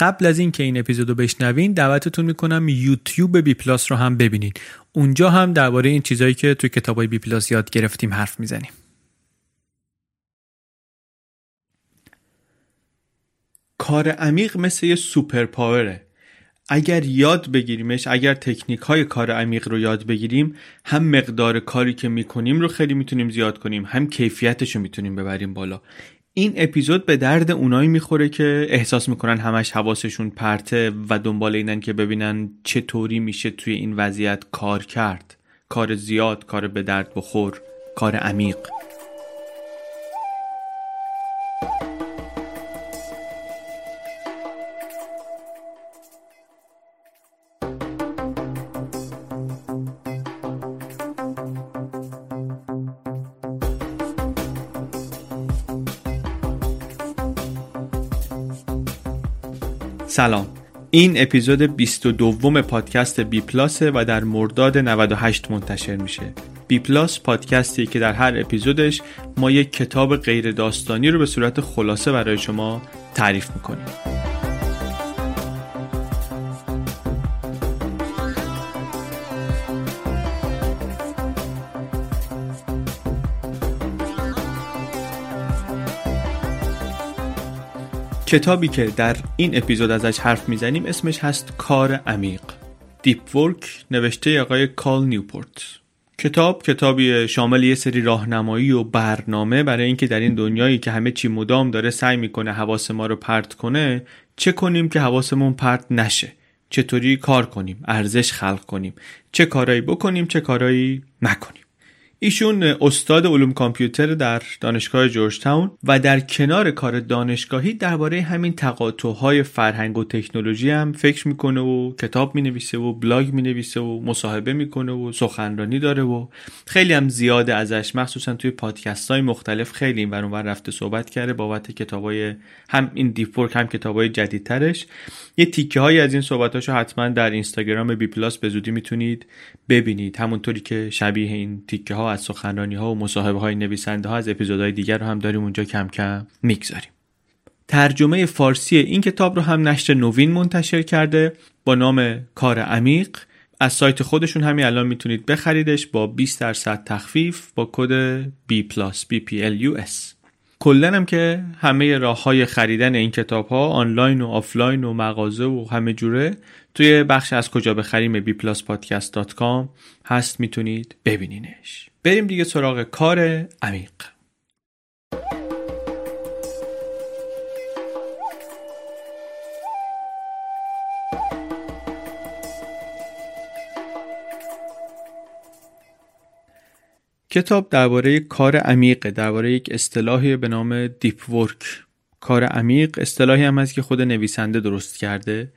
قبل از اینکه این اپیزودو بشنوین دعوتتون می‌کنم یوتیوب بی پلاس رو هم ببینید. اونجا هم درباره این چیزایی که توی کتابای بی پلاس یاد گرفتیم حرف می‌زنیم. کار عمیق مثل یه superpower ه اگر یاد بگیریمش اگر تکنیک های کار عمیق رو یاد بگیریم هم مقدار کاری که می‌کنیم رو خیلی می‌تونیم زیاد کنیم هم کیفیتش رو می‌تونیم ببریم بالا این اپیزود به درد اونایی می‌خوره که احساس می‌کنن همش حواسشون پرته و دنبال اینن که ببینن چطوری میشه توی این وضعیت کار کرد. کار زیاد کار به درد بخور کار عمیق. سلام. این اپیزود 22 پادکست بی پلاس و در مرداد 98 منتشر میشه. بی پلاس پادکستی که در هر اپیزودش ما یک کتاب غیر داستانی رو به صورت خلاصه برای شما تعریف می‌کنیم. کتابی که در این اپیزود ازش حرف می‌زنیم اسمش هست کار عمیق. Deep Work نوشته آقای کال نیوپورت. کتاب کتابی شامل یه سری راهنمایی و برنامه برای اینکه در این دنیایی که همه چی مدام داره سعی می‌کنه حواس ما رو پرت کنه چه کنیم که حواسمون پرت نشه؟ چطوری کار کنیم؟ ارزش خلق کنیم؟ چه کارایی بکنیم؟ چه کارایی نکنیم؟ ایشون استاد علوم کامپیوتر در دانشگاه جورج تاون و در کنار کار دانشگاهی درباره همین تقاطعهای فرهنگ و تکنولوژی هم فکر می‌کنه و کتاب می‌نویسه و بلاگ می‌نویسه و مصاحبه می‌کنه و سخنرانی داره و خیلی هم زیاده ازش. مخصوصا توی پادکست های مختلف خیلی این ور رفته صحبت کرده بابت کتابای هم این Deep Work هم کتابای جدیدترش. یه تیکه های از این صحبتاشو حتما در اینستاگرام بی پلاس به زودی می‌تونید ببینید. همونطوری که شبیه این تیکه ها از سخنرانی ها و مصاحبه های نویسنده ها از اپیزودهای دیگر رو هم داریم اونجا کم کم می‌گذاریم. ترجمه فارسی این کتاب رو هم نشر نوین منتشر کرده با نام کار عمیق. از سایت خودشون همین الان می‌تونید بخریدش با 20 درصد تخفیف با کد B+, BPLUS کلا هم که همه راه های خریدن این کتاب ها آنلاین و آفلاین و مغازه و همه جوره توی بخش از کجا بخریم bpluspodcast.com هست می‌تونید ببینینش. بریم دیگه سراغ کار عمیق. کتاب درباره کار عمیق درباره یک اصطلاحی به نام deep work. کار عمیق اصطلاحی هم هست که خود نویسنده درست کرده.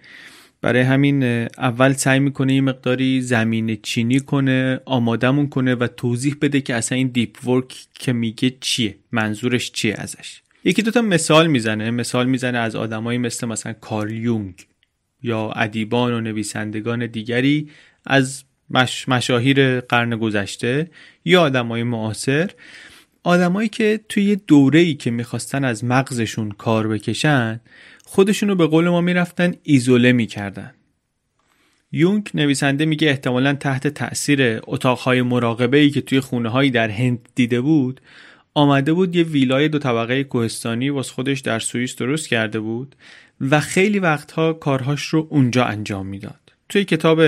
برای همین اول سعی می‌کنه یه مقداری زمینه چینی کنه آمادمون کنه و توضیح بده که اصلا این deep work که میگه چیه منظورش چیه ازش. یکی دوتا مثال می‌زنه مثال می‌زنه از آدمایی مثل مثلا کارل یونگ یا ادیبان و نویسندگان دیگری از مش... مشاهیر قرن گذشته یا آدمای معاصر. آدمایی که توی دوره ای که می‌خواستن از مغزشون کار بکشن خودشونو به قول ما می‌رفتن ایزوله می‌کردن. یونگ نویسنده میگه احتمالا تحت تأثیر اتاقهای مراقبه ای که توی خونه هایی در هند دیده بود آمده بود یه ویلای دو طبقه کوهستانی واس خودش در سوئیس درست کرده بود و خیلی وقتها کارهاش رو اونجا انجام می‌داد. توی کتاب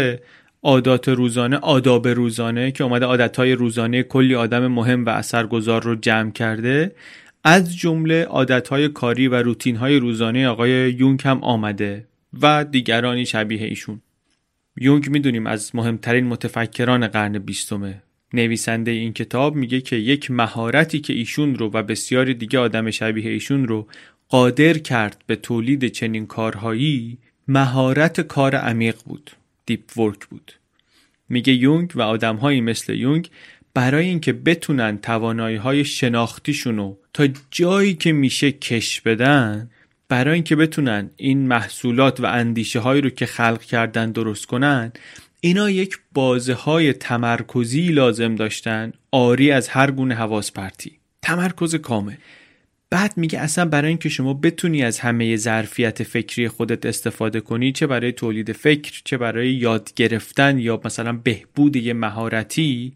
عادات روزانه آداب روزانه که اومده عادتهای روزانه کلی آدم مهم و اثرگذار رو جمع کرده از جمله عادتهای کاری و روتینهای روزانه آقای یونگ هم آمده و دیگرانی شبیه ایشون. یونگ می‌دونیم از مهمترین متفکران قرن بیستمه. نویسنده این کتاب میگه که یک مهارتی که ایشون رو و بسیاری دیگه آدم شبیه ایشون رو قادر کرد به تولید چنین کارهایی مهارت کار عمیق بود دیپ ورک بود. میگه یونگ و آدمهایی مثل یونگ برای اینکه بتونن توانایی های شناختیشونو تا جایی که میشه کش بدن برای اینکه بتونن این محصولات و اندیشه هایی رو که خلق کردن درست کنن اینا یک بازه های تمرکزی لازم داشتن آری از هر گونه حواس پرتی. تمرکز کامل. بعد میگه اصلا برای اینکه شما بتونی از همه ظرفیت فکری خودت استفاده کنی چه برای تولید فکر چه برای یاد گرفتن یا مثلا بهبود یه مهارتی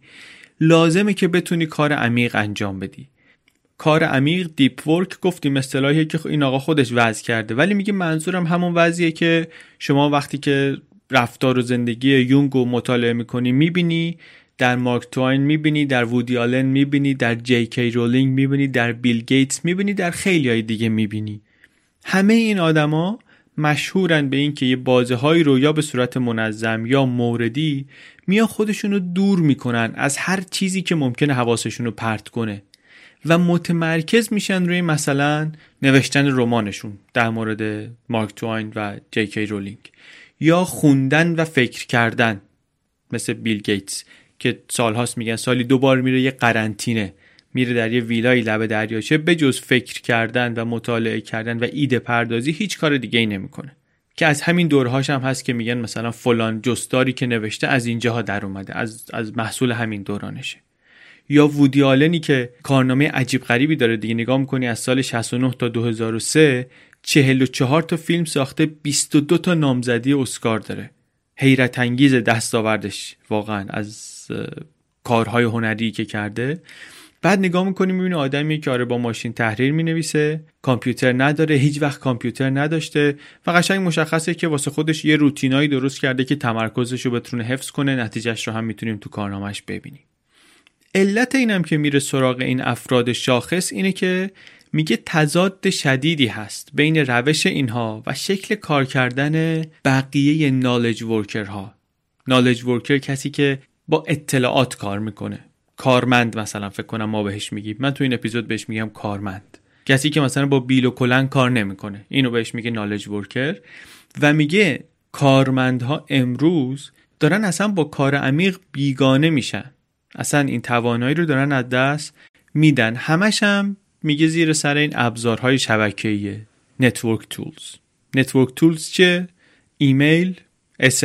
لازمه که بتونی کار عمیق انجام بدی. کار عمیق deep work گفتیم اصطلاحی که این آقا خودش وضع کرده. ولی میگه منظورم همون وضعیه که شما وقتی که رفتار و زندگی یونگ رو مطالعه می‌کنی می‌بینی در مارک توین می‌بینی در وودی آلن می‌بینی در جی کی رولینگ می‌بینی در بیل گیتس می‌بینی در خیلی های دیگه می‌بینی. همه این آدما مشهورن به اینکه یه بازه هایی رو یا به صورت منظم یا موردی میان خودشون رو دور می‌کنن از هر چیزی که ممکنه حواسشون رو پرت کنه و متمرکز میشن روی مثلا نوشتن رمانشون در مورد مارک توین و جی کی رولینگ یا خوندن و فکر کردن مثل بیل گیتس که سالهاست میگن سالی دو بار میره یه قرنطینه میره در یه ویلای لبه دریاچه به جز فکر کردن و مطالعه کردن و ایده پردازی هیچ کار دیگه ای نمی‌کنه. که از همین دورهاش هم هست که میگن مثلا فلان جستاری که نوشته از اینجاها در اومده از, از محصول همین دورانشه. یا وودی آلنی که کارنامه عجیب غریبی داره دیگه نگاه می‌کنی از سال 69 تا 2003 44 تا فیلم ساخته 22 تا نامزدی اسکار داره. حیرت انگیز دستاوردش واقعا از کارهای هنری که کرده. بعد نگاه می‌کنیم می‌بینه آدمی که آره با ماشین تحریر می‌نویسه کامپیوتر نداره هیچ وقت کامپیوتر نداشته و قشنگ مشخصه که واسه خودش یه روتینایی درست کرده که تمرکزش رو بتونه حفظ کنه نتیجهش رو هم می‌تونیم تو کارنامهش ببینیم. علت اینم که میره سراغ این افراد شاخص اینه که میگه تضاد شدیدی هست بین روش اینها و شکل کار کردن بقیه نالج ورکرها knowledge worker کسی که با اطلاعات کار می‌کنه. کارمند مثلا فکر کنم ما بهش میگیم. من تو این اپیزود بهش میگم کارمند. کسی که مثلا با بیل و کلنگ کار نمی‌کنه. اینو بهش میگه knowledge worker و میگه کارمندها امروز دارن اصلا با کار عمیق بیگانه میشن. اصلا این توانایی رو دارن از دست میدن. همش هم میگه زیر سر این ابزارهای شبکه‌ای network tools network tools چه؟ ایمیل اس ام اس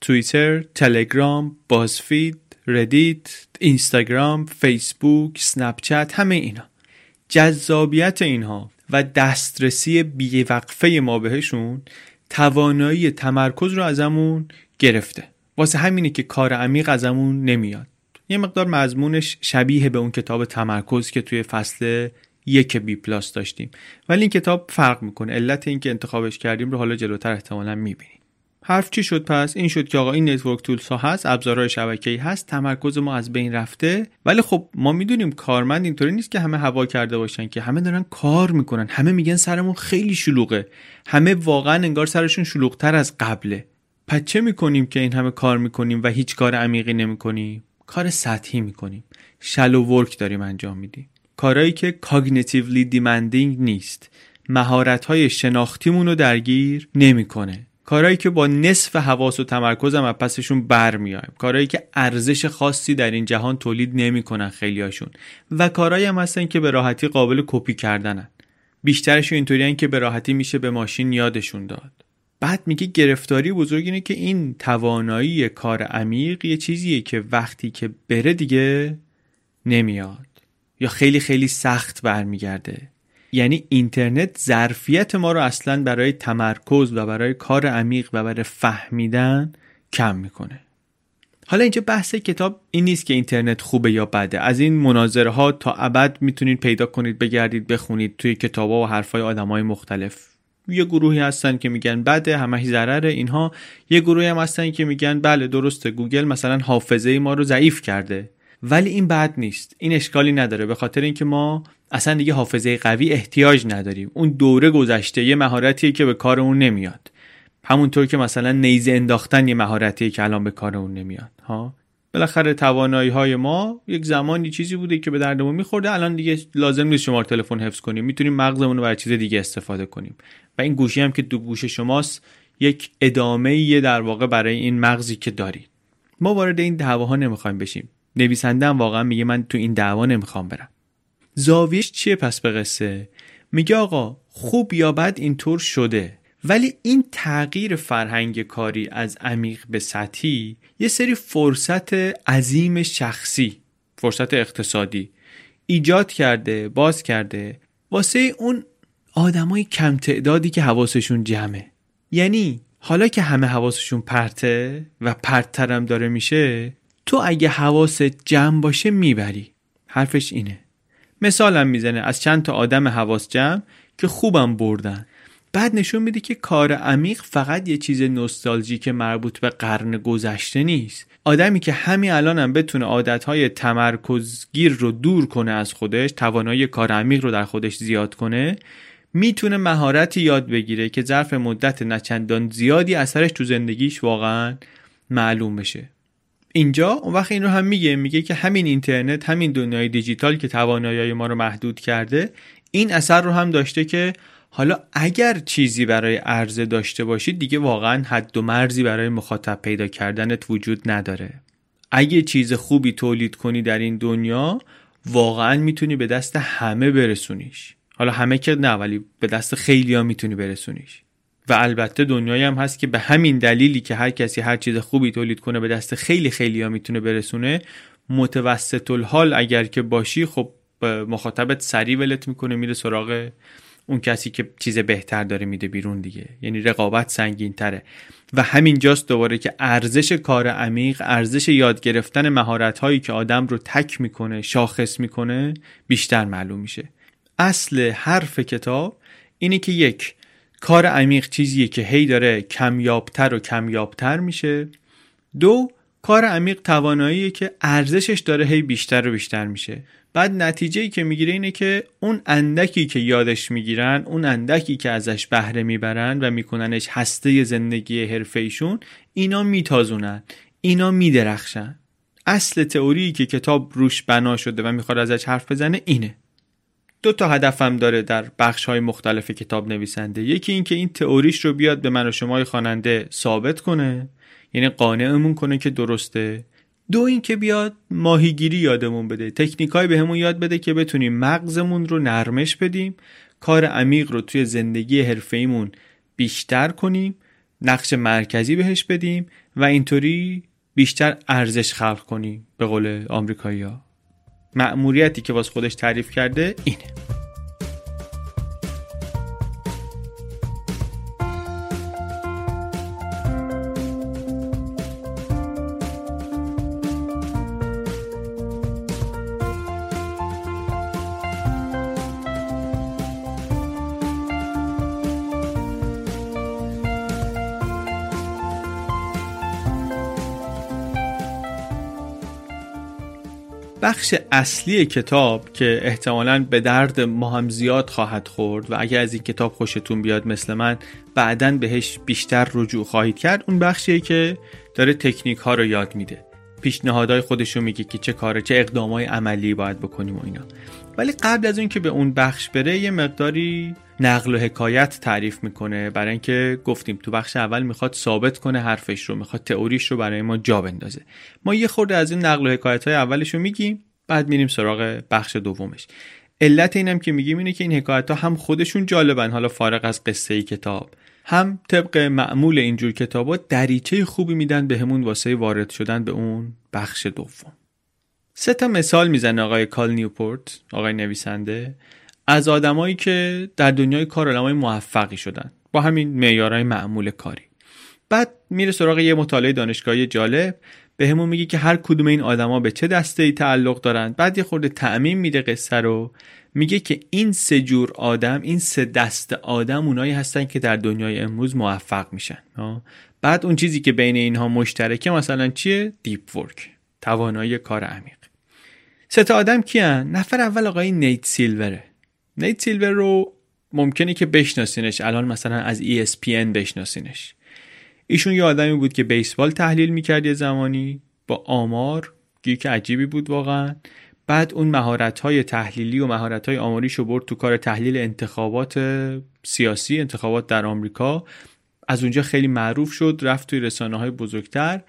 توییتر تلگرام بازفید ردیت اینستاگرام فیسبوک سنپچت همه اینا. جذابیت اینها و دسترسی بیوقفه ما بهشون توانایی تمرکز رو ازمون گرفته. واسه همینه که کار عمیق ازمون نمیاد. یه مقدار مضمونش شبیه به اون کتاب تمرکز که توی فصل یک بی پلاس داشتیم. ولی این کتاب فرق می‌کنه. علت اینکه انتخابش کردیم رو حالا جلوتر احتمالا می‌بینیم. حرف چی شد پس؟ این شد که آقا این network tools ها هست ابزارهای شبکه‌ای هست تمرکز ما از بین رفته. ولی خب ما می‌دونیم کارمند اینطوری نیست که همه هوا کرده باشن که همه دارن کار می‌کنن همه میگن سرمون خیلی شلوغه. همه واقعا انگار سرشون شلوغتر از قبله. پس چه می‌کنیم که این همه کار می‌کنیم و هیچ کار عمیقی نمی‌کنیم؟ کار سطحی می‌کنیم. شلو ورک داریم انجام میدیم. کارهایی که کاگنیتیولی دیمندینگ نیست. مهارت های شناختیمون رو درگیر نمی‌کنه. کارهایی که با نصف حواس و تمرکزم از پسشون برمیایم. کارهایی که ارزش خاصی در این جهان تولید نمی‌کنن خیلیاشون و کارهایی هم هستن که به راحتی قابل کپی کردنن. بیشترش اینطوری که به راحتی میشه به ماشین یادشون داد. بعد میگه گرفتاری بزرگ اینه که این توانایی کار عمیق یه چیزیه که وقتی که بره دیگه نمیاد. یا خیلی خیلی سخت برمیگرده. یعنی اینترنت ظرفیت ما رو اصلا برای تمرکز و برای کار عمیق و برای فهمیدن کم می‌کنه. حالا اینجا بحث کتاب این نیست که اینترنت خوبه یا بده. از این مناظره ها تا ابد می‌تونید پیدا کنید بگردید بخونید توی کتابا و حرفای آدمای مختلف. یه گروهی هستن که میگن بده همه ضرره اینها. یه گروهی هم هستن که میگن بله درسته. گوگل مثلا حافظه ما رو ضعیف کرده. ولی این بد نیست. این اشکالی نداره. به خاطر اینکه ما اصلا دیگه حافظه قوی احتیاج نداریم. اون دوره گذشته یه مهارتیه که به کار اون نمیاد. همونطور که مثلا نیزه انداختن یه مهارتیه که الان به کار اون نمیاد. ها؟ بالاخره توانایی های ما یک زمانی چیزی بوده که به دردمون میخورده. الان دیگه لازم نیست شمار تلفن حفظ کنیم. می‌تونیم مغزمون رو برای چیز دیگه استفاده کنیم. و این گوشی هم که دو گوش شماست یک ادامه در واقع برای این مغزی که دارید. ما وارد این دعواها نمی‌خوایم بشیم. نویسنده واقعا میگه من تو این دعوا نمی‌خوام برم. زاویش چیه پس به قصه؟ میگه آقا خوب یا بد اینطور شده ولی این تغییر فرهنگ کاری از عمیق به سطحی یه سری فرصت عظیم شخصی فرصت اقتصادی ایجاد کرده باز کرده. واسه اون آدمای کم تعدادی که حواسشون جمعه. یعنی حالا که همه حواسشون پرته و پرترم داره میشه تو اگه حواست جمع باشه می‌بری. حرفش اینه. مثالم می‌زنه از چند تا آدم حواس جمع که خوبم بردن. بعد نشون میده که کار عمیق فقط یه چیز نوستالژیک مربوط به قرن گذشته نیست. آدمی که همین الانم هم بتونه عادتهای تمرکزگیر رو دور کنه از خودش توانایی کار عمیق رو در خودش زیاد کنه می‌تونه مهارتی یاد بگیره که ظرف مدت نچندان زیادی اثرش تو زندگیش واقعا معلوم بشه. اینجا اون وقت این رو هم میگه میگه که همین اینترنت همین دنیای دیجیتال که توانایی ما رو محدود کرده این اثر رو هم داشته که حالا اگر چیزی برای عرضه داشته باشید دیگه واقعا حد و مرزی برای مخاطب پیدا کردنت وجود نداره. اگه چیز خوبی تولید کنی در این دنیا واقعا می‌تونی به دست همه برسونیش. حالا همه که نه ولی به دست خیلی ها می‌تونی برسونیش. و البته دنیایی هم هست که به همین دلیلی که هر کسی هر چیز خوبی تولید کنه به دست خیلی خیلی ها می‌تونه برسونه متوسط الحال اگر که باشی خب مخاطبت سریع ولت می‌کنه میره سراغ اون کسی که چیز بهتر داره میده بیرون دیگه. یعنی رقابت سنگین تره و همینجاست دوباره که ارزش کار عمیق ارزش یاد گرفتن مهارت هایی که آدم رو تک می‌کنه شاخص می‌کنه بیشتر معلوم میشه. اصل حرف کتاب اینه که یک کار عمیق چیزیه که هی داره کمیابتر و کمیابتر میشه. دو کار عمیق تواناییه که ارزشش داره هی بیشتر و بیشتر میشه. بعد نتیجه ای که می‌گیره اینه که اون اندکی که یادش می‌گیرن اون اندکی که ازش بهره می‌برن و میکننش هسته زندگی حرفه ایشون اینا میتازونن اینا میدرخشن. اصل تئوری که کتاب روش بنا شده و می‌خواد ازش حرف بزنه اینه. دو تا هدفم داره در بخش های مختلف کتاب نویسنده یکی اینکه این تئوریش رو بیاد به من و شما خواننده ثابت کنه یعنی قانعمون کنه که درسته. دو اینکه بیاد ماهیگیری یادمون بده. تکنیکای بهمون یاد بده که بتونیم مغزمون رو نرمش بدیم کار عمیق رو توی زندگی حرفه‌ایمون بیشتر کنیم نقش مرکزی بهش بدیم و اینطوری بیشتر ارزش خلق کنیم به قول آمریکایی‌ها. مأموریتی که واسه خودش تعریف کرده اینه. بخش اصلی کتاب که احتمالا به درد ما هم زیاد خواهد خورد و اگر از این کتاب خوشتون بیاد مثل من بعدا بهش بیشتر رجوع خواهید کرد اون بخشیه که داره تکنیک ها رو یاد میده. پیشنهادهای خودشو میگه که چه کاره چه اقدامای عملی باید بکنیم و اینا. ولی قبل از اون که به اون بخش بره یه مقداری نقل و حکایت تعریف می‌کنه. برای اینکه گفتیم تو بخش اول می‌خواد ثابت کنه حرفش رو می‌خواد تئوریش رو برای ما جا بندازه. ما یه خورده از این نقل و حکایت های اولش رو میگیم. بعد میریم سراغ بخش دومش. علت اینم که میگیم اینه که این حکایت ها هم خودشون جالبن. حالا فارغ از قصه ای کتاب. هم طبق معمول اینجور کتابا دریچه خوبی میدن به همون واسه وارد شدن به اون بخش دوم. سه تا مثال می‌زنه آقای کال نیوپورت آقای نویسنده از آدمایی که در دنیای کار آدمای موفقی شدن. با همین معیارهای معمول کاری. بعد میره سراغ یه مطالعه دانشگاهی جالب. به همون میگه که هر کدوم این آدما به چه دسته ای تعلق دارن. بعد یه خورده تعمین میده قصه رو. میگه که این سه جور آدم این سه دست آدم اونایی هستن که در دنیای امروز موفق میشن. بعد اون چیزی که بین اینها مشترکه مثلا چیه؟ دیپ ورک توانایی کار عمیق. سه تا آدم کیان؟ نفر اول آقای نیت سیلوره نیت سیلور رو ممکنه که بشناسینش. الان مثلا از ESPN بشناسینش. ایشون یه آدمی بود که بیسبال تحلیل می‌کرد یه زمانی با آمار گیک عجیبی بود واقعا. بعد اون مهارت های تحلیلی و مهارت های آماریشو برد تو کار تحلیل انتخابات سیاسی انتخابات در آمریکا. از اونجا خیلی معروف شد رفت توی رسانه های بزرگتر.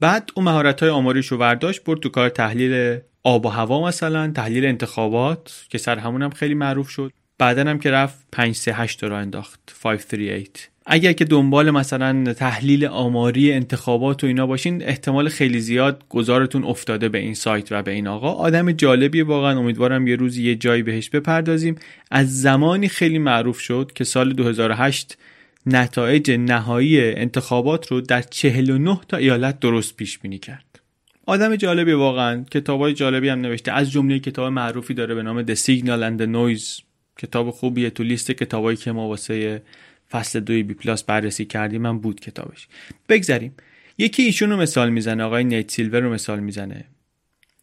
بعد اون مهارت های آماریشو ورداشت برد تو کار تحلیل آب و هوا مثلا تحلیل انتخابات که سر همون هم خیلی معروف شد. بعدا هم که رفت 5 3 8 رو انداخت 538 اگر که دنبال مثلا تحلیل آماری انتخابات و اینا باشین احتمال خیلی زیاد گذارتون افتاده به این سایت و به این آقا. آدم جالبی واقعا. امیدوارم یه روزی یه جایی بهش بپردازیم. از زمانی خیلی معروف شد که سال 2008 نتایج نهایی انتخابات رو در 49 تا ایالت درست پیش بینی کرد. آدم جالبی واقعا. کتابای جالبی هم نوشته. از جمله کتاب معروفی داره به نام The Signal and the Noise. کتاب خوبیه. تو لیست کتابایی که ما واسه فصل دوی بی پلاس بررسی کردیم من بود کتابش. بگذریم. یکی ایشون رو مثال می‌زنه آقای نیت سیلور رو مثال می‌زنه.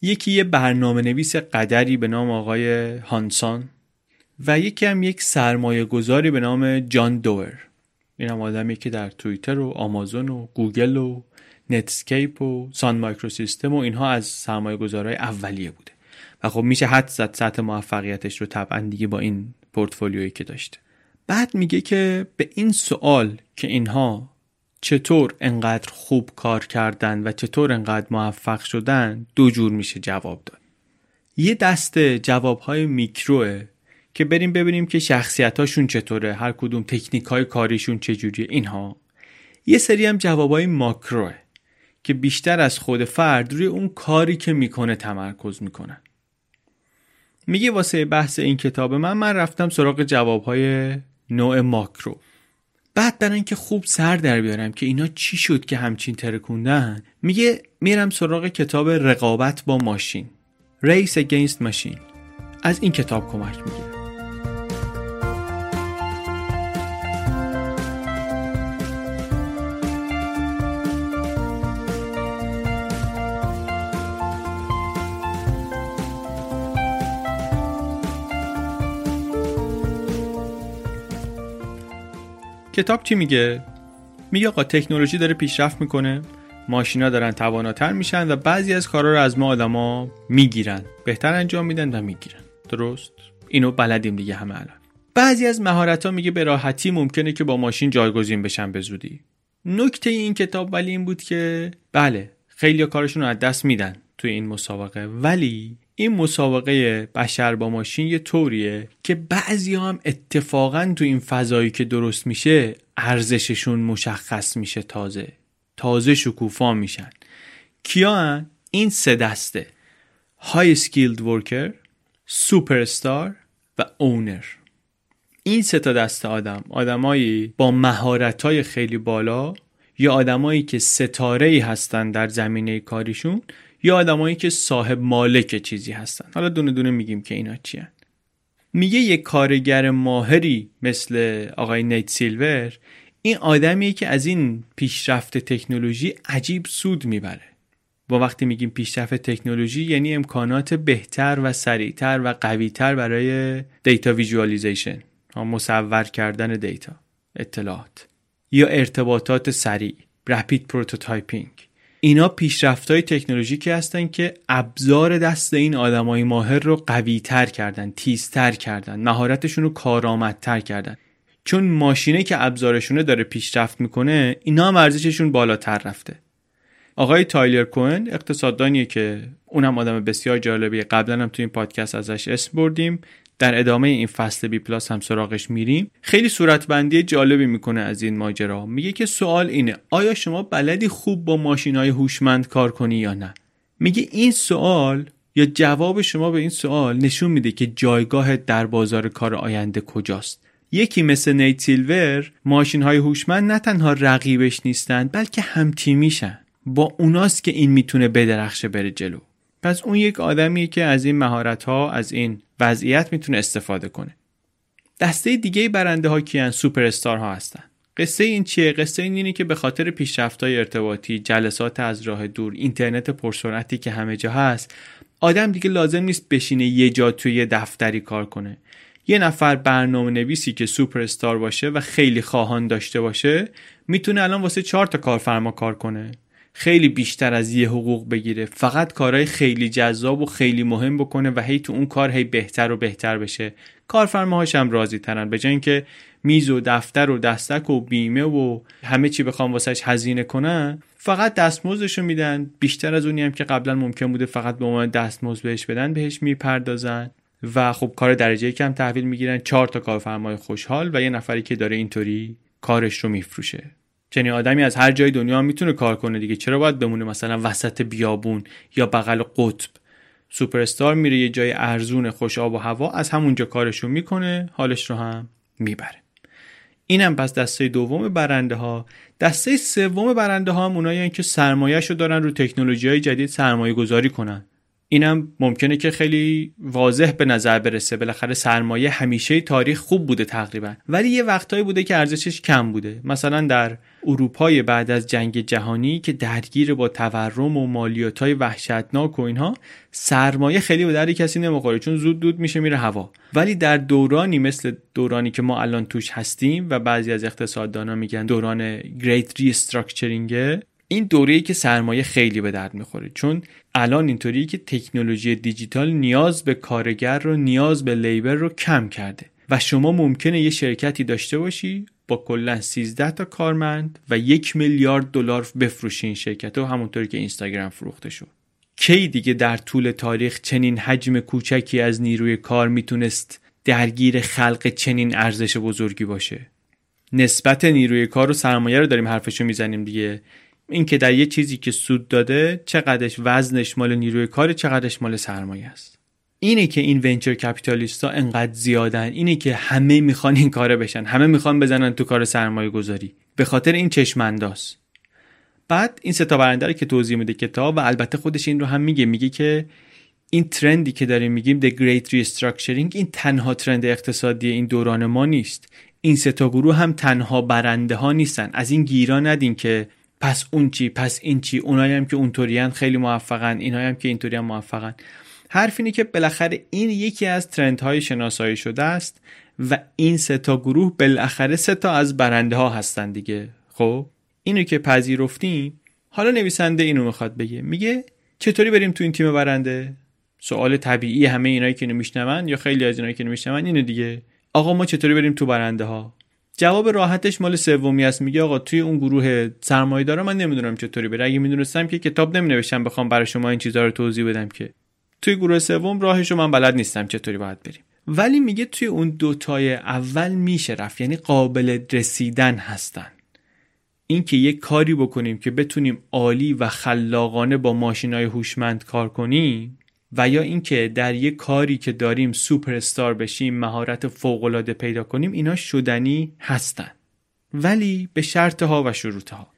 یکی یه برنامه نویس قدری به نام آقای هانسان و یکی هم یک سرمایه گذاری به نام جان دور این هم آدمی که در توییتر و آمازون و گوگل و نتسکیپ و سان مایکرو سیستم و اینها از سرمایه گذارهای اولیه بوده. و خب میشه حد زد سطح موفقیتش رو طبعا دیگه با این پورتفولیویی که داشته. بعد میگه که به این سوال که اینها چطور انقدر خوب کار کردن و چطور انقدر موفق شدن دو جور میشه جواب داد. یه دست جوابهای میکروه که بریم ببینیم که شخصیتاشون چطوره هر کدوم تکنیک های کاریشون چجوریه اینها. یه سری هم جوابهای ماکروه که بیشتر از خود فرد روی اون کاری که می‌کنه تمرکز می‌کنن. میگه واسه بحث این کتاب من من رفتم سراغ جوابهای نوع ماکرو. بعد برای اینکه خوب سر در بیارم که اینا چی شد که همچین ترکوندن میگه میرم سراغ کتاب رقابت با ماشین. Race Against Machine. از این کتاب کمک می‌گیره. کتاب چی میگه؟ میگه آقا تکنولوژی داره پیشرفت می‌کنه ماشینا دارن تواناتر میشن و بعضی از کارا رو از ما آدما می‌گیرن. بهتر انجام میدن و می‌گیرن. درست؟ اینو بلدیم دیگه همه الان. بعضی از مهارت ها میگه به راحتی ممکنه که با ماشین جایگزین بشن به زودی. نکته این کتاب ولی این بود که بله خیلی کارشون رو از دست میدن توی این مسابقه. ولی این مسابقه بشر با ماشین یه طوریه که بعضی هم اتفاقا تو این فضایی که درست میشه ارزششون مشخص میشه تازه. تازه شکوفا میشن. کیا؟ این سه دسته. high-skilled worker superstar و owner این سه تا دسته آدم آدمایی با مهارت های خیلی بالا یا آدمایی که ستاره ای هستن در زمینه کاریشون یا آدمایی که صاحب مالک چیزی هستن. حالا دونه دونه میگیم که اینا چی میگه یک کارگر ماهری مثل آقای نیت سیلور این آدمیه که از این پیشرفت تکنولوژی عجیب سود می‌بره. با وقتی میگیم پیشرفت تکنولوژی یعنی امکانات بهتر و سریعتر و قویتر برای data visualization مصور کردن data اطلاعات یا ارتباطات سریع rapid prototyping اینا پیشرفت های تکنولوژیکی هستن که ابزار دست این آدمای ماهر رو قوی تر کردن تیزتر کردن مهارتشون رو کارآمدتر کردن. چون ماشینه که ابزارشونه داره پیشرفت می‌کنه اینا هم ارزششون بالاتر رفته. آقای تایلر کوهن اقتصاددانیه که اونم آدم بسیار جالبیه. قبلا هم تو این پادکست ازش اسم بردیم. در ادامه این فصل بی پلاس هم سراغش میریم. خیلی صورتبندی جالبی می‌کنه از این ماجرا. میگه که سوال اینه آیا شما بلدی خوب با ماشین های هوشمند کار کنی یا نه؟ میگه این سوال یا جواب شما به این سوال نشون میده که جایگاهت در بازار کار آینده کجاست. یکی مثل نیت سیلور ماشین های هوشمند نه تنها رقیبش نیستند بلکه هم تیمیشن. با اوناست که این می‌تونه بدرخشه بره جلو. پس اون یک آدمیه که از این مهارت ها از این وضعیت می‌تونه استفاده کنه. دسته دیگه برنده ها کیان؟ سوپر استار ها هستن. قصه این چیه؟ قصه این اینه که به خاطر پیشرفت های ارتباطی جلسات از راه دور اینترنت پرسرعتی که همه جا هست آدم دیگه لازم نیست بشینه یه جا توی دفتری کار کنه. یه نفر برنامه نویسی که سوپر استار باشه و خیلی خواهان داشته باشه می‌تونه الان واسه چهار تا کارفرما کار کنه. خیلی بیشتر از یه حقوق بگیره. فقط کارهای خیلی جذاب و خیلی مهم بکنه و هی تو اون کار هی بهتر و بهتر بشه. کارفرماهاش هم راضی ترن. به جای اینکه میز و دفتر و دستک و بیمه و همه چی بخوام واسش هزینه کنن فقط دستمزدشو میدن. بیشتر از اونی هم که قبلا ممکن بوده فقط به عنوان دستمزد بهش بدن بهش می‌پردازن. و خب کار درجه کم تحویل می‌گیرن. چهار تا کارفرمای خوشحال و یه نفری که داره اینطوری کارش رو میفروشه. چنین آدمی از هر جای دنیا می‌تونه کار کنه دیگه. چرا باید بمونه مثلا وسط بیابون یا بغل قطب؟ سوپر استار میره یه جای ارزون خوش آب و هوا از همونجا کارشو می‌کنه حالش رو هم می‌بره. اینم پس دسته دوم برنده ها دسته سوم برنده ها هم اونایی که سرمایهش رو دارن رو تکنولوژی های جدید سرمایه گذاری کنن. اینم ممکنه که خیلی واضح به نظر برسه. بالاخره سرمایه همیشه تاریخ خوب بوده تقریبا. ولی یه وقتایی بوده که ارزشش کم بوده. مثلا در اروپای بعد از جنگ جهانی که درگیر با تورم و مالیات های وحشتناک و اینها سرمایه خیلی به درد کسی نمی‌خوره چون زود دود میشه میره هوا. ولی در دورانی مثل دورانی که ما الان توش هستیم و بعضی از اقتصاددانا میگن دوران great restructuring این دوره‌ای که سرمایه خیلی به درد می‌خوره چون الان اینطوری که تکنولوژی دیجیتال نیاز به کارگر رو نیاز به لیبر رو کم کرده و شما ممکنه یه شرکتی داشته باشی با کلا 13 تا کارمند و یک میلیارد دلار بفروشی این شرکت و همونطوری که اینستاگرام فروخته شد. کی دیگه در طول تاریخ چنین حجم کوچکی از نیروی کار می‌تونست درگیر خلق چنین ارزش بزرگی باشه؟ نسبت نیروی کار و سرمایه رو داریم حرفشو می‌زنیم دیگه. اینکه در یه چیزی که سود داده چقدرش وزنش مال نیروی کار چقدرش مال سرمایه است. اینه که این ونچر کپیتالیستا انقدر زیادن اینه که همه می‌خوان این کاره بشن همه می‌خوان بزنن تو کار سرمایه گذاری. به خاطر این چشمانداز. بعد این ستا برنده رو که توضیح میده کتاب و البته خودش این رو هم میگه میگه که این ترندی که داریم میگیم The Great Restructuring این تنها ترند اقتصادی این دوران ما نیست. این ستا گروه هم تنها برنده ها نیستن. از این گیرا ندین که پس اون چی پس این چی. اونایی هم که اونطوریان خیلی موفقن اینایی هم که اینطوری هم موفقن. حرف اینه که بالاخره این یکی از ترندهای شناسایی شده است و این سه تا گروه بالاخره سه تا از برنده ها هستن دیگه. خب؟ اینو که پذیرفتیم حالا نویسنده اینو می‌خواد بگه. میگه چطوری بریم تو این تیم برنده؟ سوال طبیعی همه اینایی که اینو یا خیلی از اینایی که اینو اینو دیگه. آقا ما چطوری بریم تو برنده ها جواب راحتش مال سومی است. میگه آقا توی اون گروه سرمایه داره من نمی‌دونم چطوری بره. اگه می‌دونستم که کتاب نمینوشتم بخوام برای شما این چیزها رو توضیح بدم که. توی گروه سوم راهشو من بلد نیستم چطوری باید بریم. ولی میگه توی اون دوتای اول میشه رفت. یعنی قابل رسیدن هستن. اینکه یک کاری بکنیم که بتونیم عالی و خلاقانه با ماشینای هوشمند کار کنیم و یا اینکه در یک کاری که داریم سوپر استار بشیم مهارت فوق العاده پیدا کنیم اینا شدنی هستن. ولی به شرط ها و شروط ها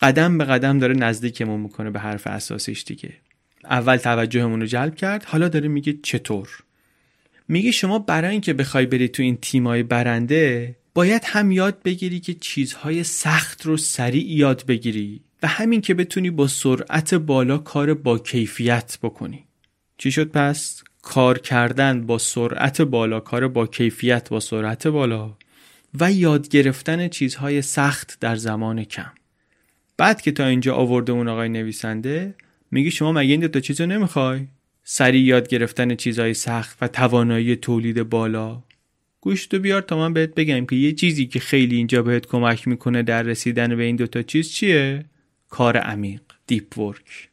قدم به قدم داره نزدیکمون می‌کنه به حرف اساسیش دیگه. اول توجهمون رو جلب کرد حالا داره میگه چطور. میگه شما برای اینکه بخوای بری تو این تیمای برنده باید هم یاد بگیری که چیزهای سخت رو سریع یاد بگیری و همین که بتونی با سرعت بالا کار با کیفیت بکنی. چی شد پس؟ کار کردن با سرعت بالا کار با کیفیت با سرعت بالا و یاد گرفتن چیزهای سخت در زمان کم. بعد که تا اینجا آورده اون آقای نویسنده میگی شما مگه این تا چیز نمی‌خوای؟ سریع یاد گرفتن چیزهای سخت و توانایی تولید بالا. گوش تو بیار تا من بهت بگم که یه چیزی که خیلی اینجا بهت کمک می‌کنه در رسیدن به این دوتا چیز چیه؟ کار عمیق دیپ ورک.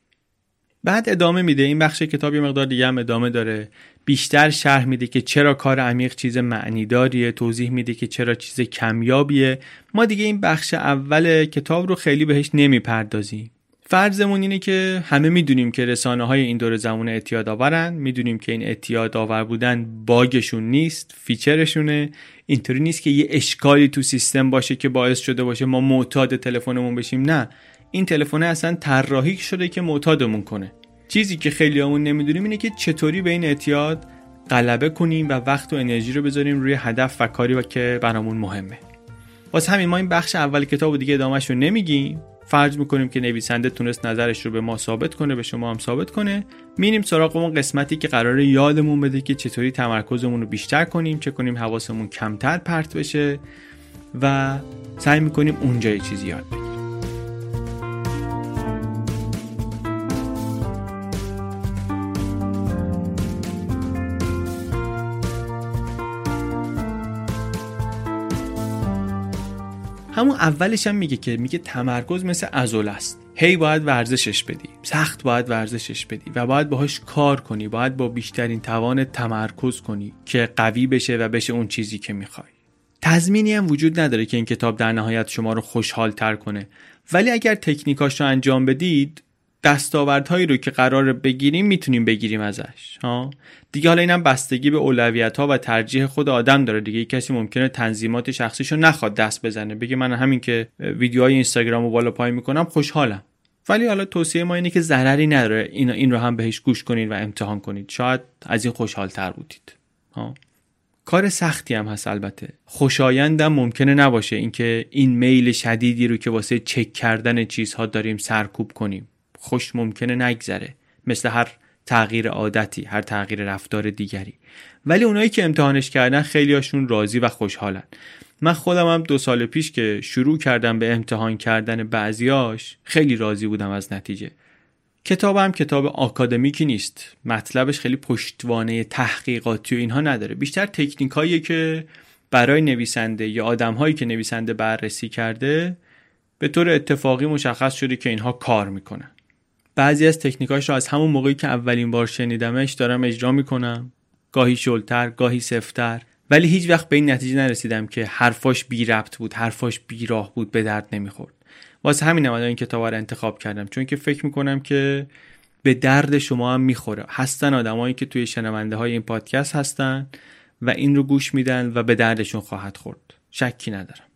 بعد ادامه میده. این بخش کتاب یه مقدار دیگه هم ادامه داره. بیشتر شرح میده که چرا کار عمیق چیز معنیداریه توضیح میده که چرا چیز کمیابیه. ما دیگه این بخش اول کتاب رو خیلی بهش نمی‌پردازیم. فرضمون اینه که همه می‌دونیم که رسانه های این دور زمان اعتیاد آورن. می‌دونیم که این اعتیاد آور بودن باگشون نیست فیچرشونه. اینطوری نیست که یه اشکالی تو سیستم باشه که باعث شده باشه ما معتاد تلفنمون بشیم. نه. این تلفن اصلا طراحی شده که معتادمون کنه. چیزی که خیلی همون نمی‌دونیم اینه که چطوری به این اعتیاد غلبه کنیم و وقت و انرژی رو بذاریم روی هدف و کاری و که برامون مهمه. واسه همین ما این بخش اول کتاب و دیگه ادامهش رو نمیگیم. فرض می‌کنیم که نویسنده تونست نظرش رو به ما ثابت کنه به شما هم ثابت کنه. مینیم سراغ اون قسمتی که قراره یادمون بده که چطوری تمرکزمون رو بیشتر کنیم چه کنیم حواسمون کمتر پرت بشه و سعی می‌کنیم اونجا یه چیزی یاد بگیریم. همون اولش هم میگه که میگه تمرکز مثل ازول است. هی باید ورزشش بدی. سخت باید ورزشش بدی و باید باهاش کار کنی. باید با بیشترین توان تمرکز کنی که قوی بشه و بشه اون چیزی که می‌خوای. تضمینی هم وجود نداره که این کتاب در نهایت شما رو خوشحال تر کنه. ولی اگر تکنیکاش رو انجام بدید دستاوردهایی رو که قرار بگیریم می‌تونیم بگیریم ازش ها؟ دیگه حالا اینم بستگی به اولویت ها و ترجیح خود آدم داره دیگه. کسی ممکنه تنظیمات شخصیشو نخواد دست بزنه. بگه من همین که ویدیوهای اینستاگرام رو بالا پای می‌کنم خوشحالم. ولی حالا توصیه ما اینه که ضرری نداره این این رو هم بهش گوش کنید و امتحان کنید. شاید از این خوشحال تر بودید ها؟ کار سختی هم هست البته. خوشایندم ممکنه نباشه اینکه این میل شدیدی رو که واسه چک کردن چیزها داریم سرکوب کنیم. خوش ممکنه نگذره. مثل هر تغییر عادتی هر تغییر رفتار دیگری. ولی اونایی که امتحانش کردن خیلیاشون راضی و خوشحالن. من خودم هم دو سال پیش که شروع کردم به امتحان کردن بعضیاش خیلی راضی بودم از نتیجه. کتابم کتاب آکادمیکی نیست. مطلبش خیلی پشتوانه تحقیقاتی و اینها نداره. بیشتر تکنیک که برای نویسنده یا آدم هایی که نویسنده بررسی کرده به طور اتفاقی مشخص شده که اینها کار می‌کنن. بعضی از تکنیکاش رو از همون موقعی که اولین بار شنیدمش دارم اجرا می‌کنم. گاهی شلتر گاهی سفتر. ولی هیچ وقت به این نتیجه نرسیدم که حرفاش بی ربط بود حرفاش بی راه بود به درد نمی‌خورد. واسه همین هم این کتاب رو انتخاب کردم. چون که فکر می‌کنم که به درد شما هم می‌خوره. هستن آدمایی که توی شنونده های این پادکست هستن و این رو گوش میدن و به دردشون خواهد خورد. شکی ندارم.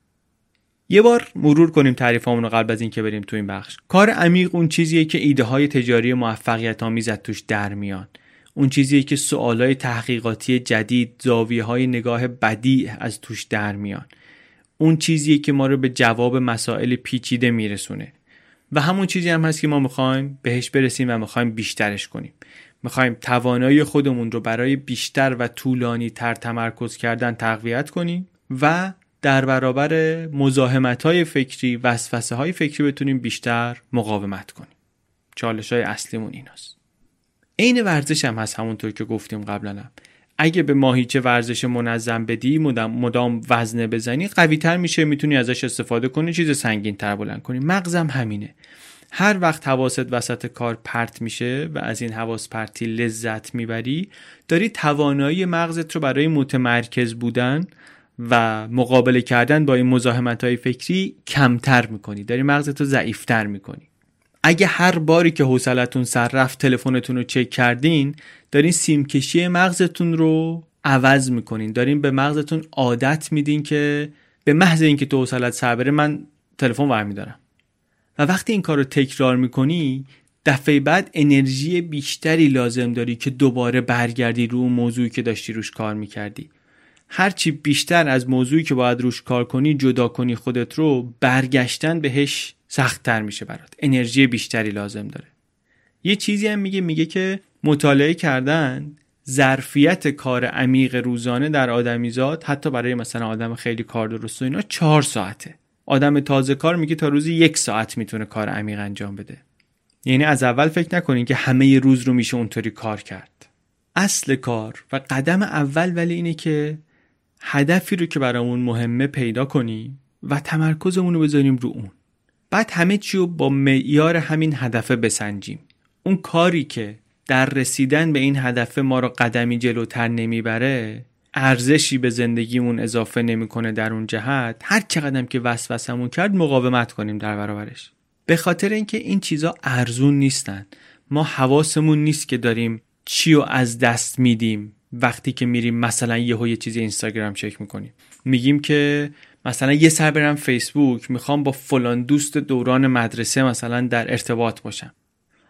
یه بار مرور کنیم تعریفامون رو قبل از اینکه بریم تو این بخش. کار عمیق اون چیزیه که ایده های تجاری موفقیت آمیز توش در میان. اون چیزیه که سوالای تحقیقاتی جدید زاویه های نگاه بدی از توش در میان. اون چیزیه که ما رو به جواب مسائل پیچیده میرسونه. و همون چیزی هم هست که ما می‌خوایم بهش برسیم و می‌خوایم بیشترش کنیم. می‌خوایم توانایی خودمون رو برای بیشتر و طولانی تر تمرکز کردن تقویت کنیم و در برابر مزاحمت های فکری وسوسه های فکری بتونیم بیشتر مقاومت کنیم. چالش های اصلیمون ایناست. عین ورزش هم هست همونطور که گفتیم قبلا. هم. اگه به ماهیچه ورزش منظم بدی مدام, مدام وزنه بزنی قوی تر میشه می‌تونی ازش استفاده کنی چیز سنگین تر بلند کنی. مغزم همینه. هر وقت حواست وسط کار پرت میشه و از این حواس پرتی لذت می‌بری داری توانایی مغزت رو برای متمرکز بودن و مقابله کردن با این مزاحمت های فکری کمتر می‌کنی. داری مغزتو ضعیفتر می‌کنی. اگه هر باری که حوصلتون سر رفت تلفنتون رو چک کردین دارین سیمکشی مغزتون رو عوض می‌کنین. دارین به مغزتون عادت میدین که به محض اینکه تو حوصلت سر بره من تلفن برمیدارم. و وقتی این کار رو تکرار می‌کنی دفعه بعد انرژی بیشتری لازم داری که دوباره برگردی رو موضوعی که داشتی روش کار می‌کردی. هرچی بیشتر از موضوعی که باید روش کار کنی جدا کنی خودت رو برگشتن بهش سختتر میشه برات. انرژی بیشتری لازم داره. یه چیزی هم میگه میگه که مطالعه کردن ظرفیت کار عمیق روزانه در آدمیزاد حتی برای مثلا آدم خیلی کار درست و اینا چهار ساعته. آدم تازه کار میگه تا روزی یک ساعت می‌تونه کار عمیق انجام بده. یعنی از اول فکر نکنین که همه روز رو میشه اونطوری کار کرد. اصل کار و قدم اول ولی اینه که هدفی رو که برامون مهمه پیدا کنیم و تمرکزمون رو بذاریم رو اون. بعد همه چی رو با معیار همین هدف بسنجیم. اون کاری که در رسیدن به این هدف ما رو قدمی جلوتر نمی‌بره ارزشی به زندگیمون اضافه نمی‌کنه در اون جهت هر چقدر که وسوسمون کرد مقاومت کنیم در برابرش. به خاطر اینکه این چیزا ارزون نیستن. ما حواسمون نیست که داریم چی رو از دست میدیم. وقتی که میریم مثلا یهو یه چیزی اینستاگرام چک می‌کنیم. میگیم که مثلا یه سر برم فیسبوک می‌خوام با فلان دوست دوران مدرسه مثلا در ارتباط باشم.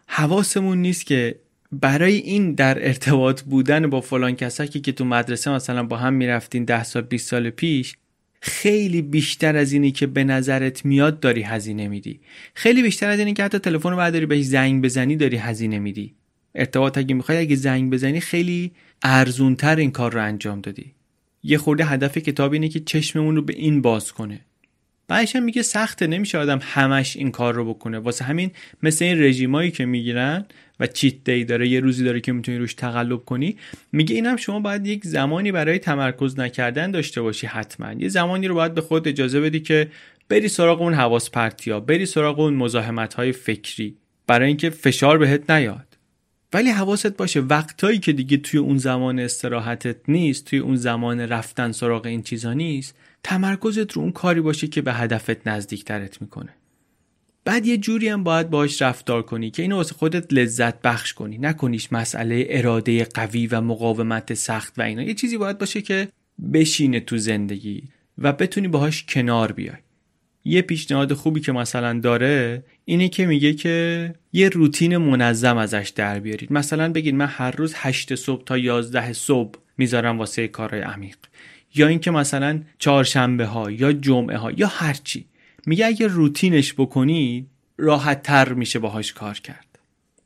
حواسمون نیست که برای این در ارتباط بودن با فلان کسایی که تو مدرسه مثلا با هم می‌رفتین ده سال 20 سال پیش خیلی بیشتر از اینی که به نظرت میاد داری هزینه میدی. خیلی بیشتر از اینی که حتی تلفن رو برداری بهش زنگ بزنی داری هزینه میدی. ارتباط اگه می‌خوای اگه زنگ بزنی خیلی ارزونتر این کار رو انجام دادی. یه خورده هدف کتاب اینه که چشممون رو به این باز کنه. بعدش هم میگه سخته نمیشه آدم همش این کار رو بکنه. واسه همین مثل این رژیمایی که می‌گیرن و چیت دی داره یه روزی داره که می‌تونی روش تقلب کنی میگه اینم شما باید یک زمانی برای تمرکز نکردن داشته باشی حتما. یه زمانی رو باید به خود اجازه بدی که بری سراغ اون حواس پرتیا بری سراغ اون مزاحمت های فکری. برای اینکه فشار بهت نیاد. ولی حواست باشه وقتایی که دیگه توی اون زمان استراحتت نیست توی اون زمان رفتن سراغ این چیزا نیست تمرکزت رو اون کاری باشه که به هدفت نزدیکترت می‌کنه. بعد یه جوری هم باید باش رفتار کنی که اینو واسه خودت لذت بخش کنی نکنیش مسئله اراده قوی و مقاومت سخت و اینا. یه چیزی باید باشه که بشینه تو زندگی و بتونی باهاش کنار بیای. یه پیشنهاد خوبی که مثلا داره اینه که میگه که یه روتین منظم ازش در بیارید. مثلا بگید من هر روز 8 صبح تا 11 صبح می‌ذارم واسه کارهای عمیق. یا اینکه مثلا چهارشنبه ها یا جمعه ها یا هرچی میگه اگه روتینش بکنی راحت تر میشه باهاش کار کرد.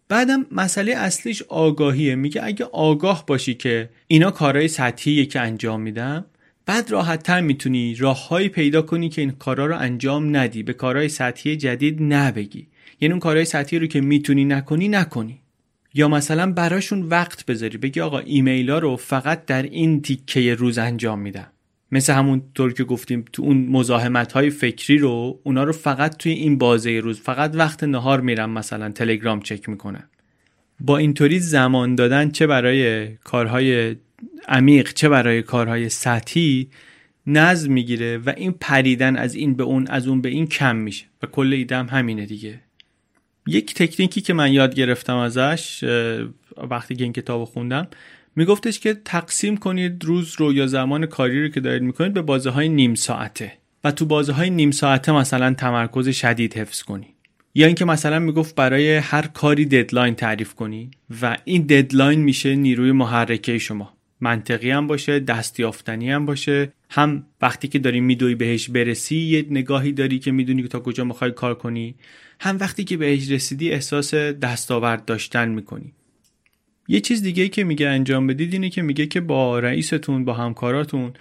بعدم مسئله اصلیش آگاهیه. میگه اگه آگاه باشی که اینا کارهای سطحیه که انجام میدم بعد راحت تر می‌تونی راههایی پیدا کنی که این کارا رو انجام ندی. به کارهای سطحی جدید نبگی. یعنی اون کارهای سطحی رو که می‌تونی نکنی نکنی. یا مثلا براشون وقت بذاری. بگی آقا ایمیل ها رو فقط در این تیکه روز انجام میدم. مثل همون طور که گفتیم تو اون مزاحمت های فکری رو اونا رو فقط توی این بازه روز فقط وقت نهار میرم مثلا تلگرام چک می‌کنم. با اینطوری زمان دادن چه برای کارهای عمیق چه برای کارهای سطحی نظم می‌گیره و این پریدن از این به اون از اون به این کم میشه و کل ایدم همینه دیگه. یک تکنیکی که من یاد گرفتم ازش وقتی که این کتاب خوندم میگفتش که تقسیم کنید روز رو یا زمان کاری رو که دارید می‌کنید به بازه های نیم ساعته. و تو بازه های نیم ساعته مثلا تمرکز شدید حفظ کنی. یا اینکه مثلا می‌گفت برای هر کاری deadline تعریف کنی و این deadline میشه نیروی محرکه شما. منطقی هم باشه دستیافتنی هم باشه. هم وقتی که داری میدوی بهش برسی یه نگاهی داری که می‌دونی که تا کجا می‌خوای کار کنی. هم وقتی که بهش رسیدی احساس دستاورد داشتن می‌کنی. یه چیز دیگه که میگه انجام بدید اینه که میگه که با رئیستون با همکاراتون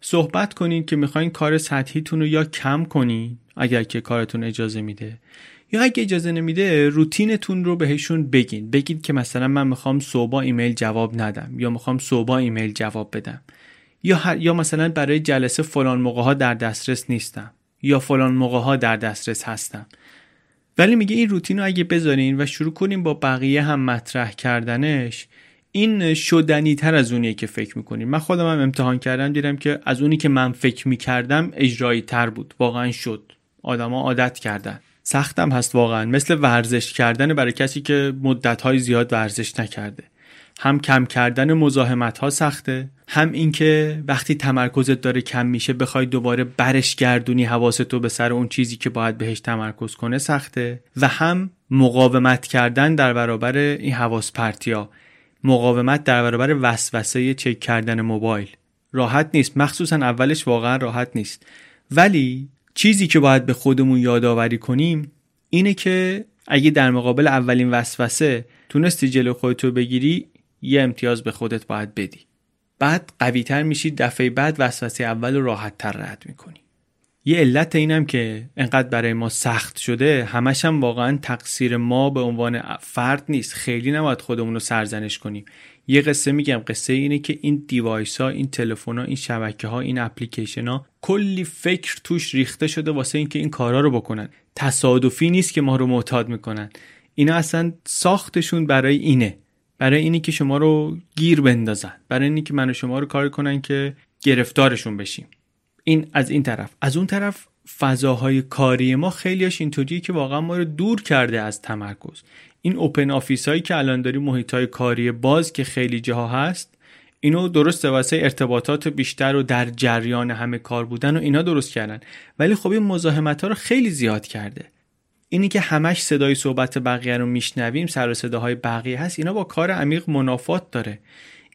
صحبت کنید که می‌خواین کار سطحیتون رو یا کم کنید اگر که کارتون اجازه میده. یا اگه اجازه نمیده روتینتون رو بهشون بگین. بگید که مثلا من می‌خوام صبح ایمیل جواب ندم یا می‌خوام صبح ایمیل جواب بدم. یا یا مثلا برای جلسه فلان موقع ها در دسترس نیستم. یا فلان موقع ها در دسترس هستم. ولی میگه این روتین رو اگه بذارین و شروع کنیم با بقیه هم مطرح کردنش این شدنی تر از اونیه که فکر می‌کنیم من خودم هم امتحان کردم دیدم که از اونی که من فکر می‌کردم اجرایی تر بود. واقعا شد. آدما عادت کردن. سختم هست واقعا. مثل ورزش کردن برای کسی که مدت زیاد ورزش نکرده. هم کم کردن مزاحمت ها سخته هم اینکه وقتی تمرکزت داره کم میشه بخوای دوباره برش گردونی حواستو به سر اون چیزی که باید بهش تمرکز کنه سخته. و هم مقاومت کردن در برابر این حواس پرتیا. مقاومت در برابر وسوسه چک کردن موبایل. راحت نیست. مخصوصا اولش واقعا راحت نیست. ولی چیزی که باید به خودمون یادآوری کنیم اینه که اگه در مقابل اولین وسوسه تونستی جلو خودتو بگیری یه امتیاز به خودت باید بدی. بعد قویتر میشی دفعه بعد وسوسه اول رو راحت تر رد می‌کنی. یه علت اینم که انقدر برای ما سخت شده همش هم واقعا تقصیر ما به عنوان فرد نیست. خیلی نباید خودمون رو سرزنش کنیم. یه قصه میگم. قصه اینه که این دیوایس ها این تلفن ها این شبکه ها این اپلیکیشن ها کلی فکر توش ریخته شده واسه اینکه این کارا رو بکنن. تصادفی نیست که ما رو معتاد می‌کنن. اینا اصلا ساختشون برای اینه. برای اینی که شما رو گیر بندازن. برای اینی که من شما رو کار کنن که گرفتارشون بشیم. این از این طرف. از اون طرف فضاهای کاری ما خیلیش اینطوریه که واقعا ما رو دور کرده از تمرکز. این open office هایی که الان داری محیط های کاری باز که خیلی جاها هست اینو درسته واسه ارتباطات بیشتر و در جریان همه کار بودن و اینا درست کردن. ولی خب این مزاحمت ها رو خیلی زیاد کرده. اینی که همش صدای صحبت بقیه رو میشنویم سر و صداهای بقیه هست اینا با کار عمیق منافات داره.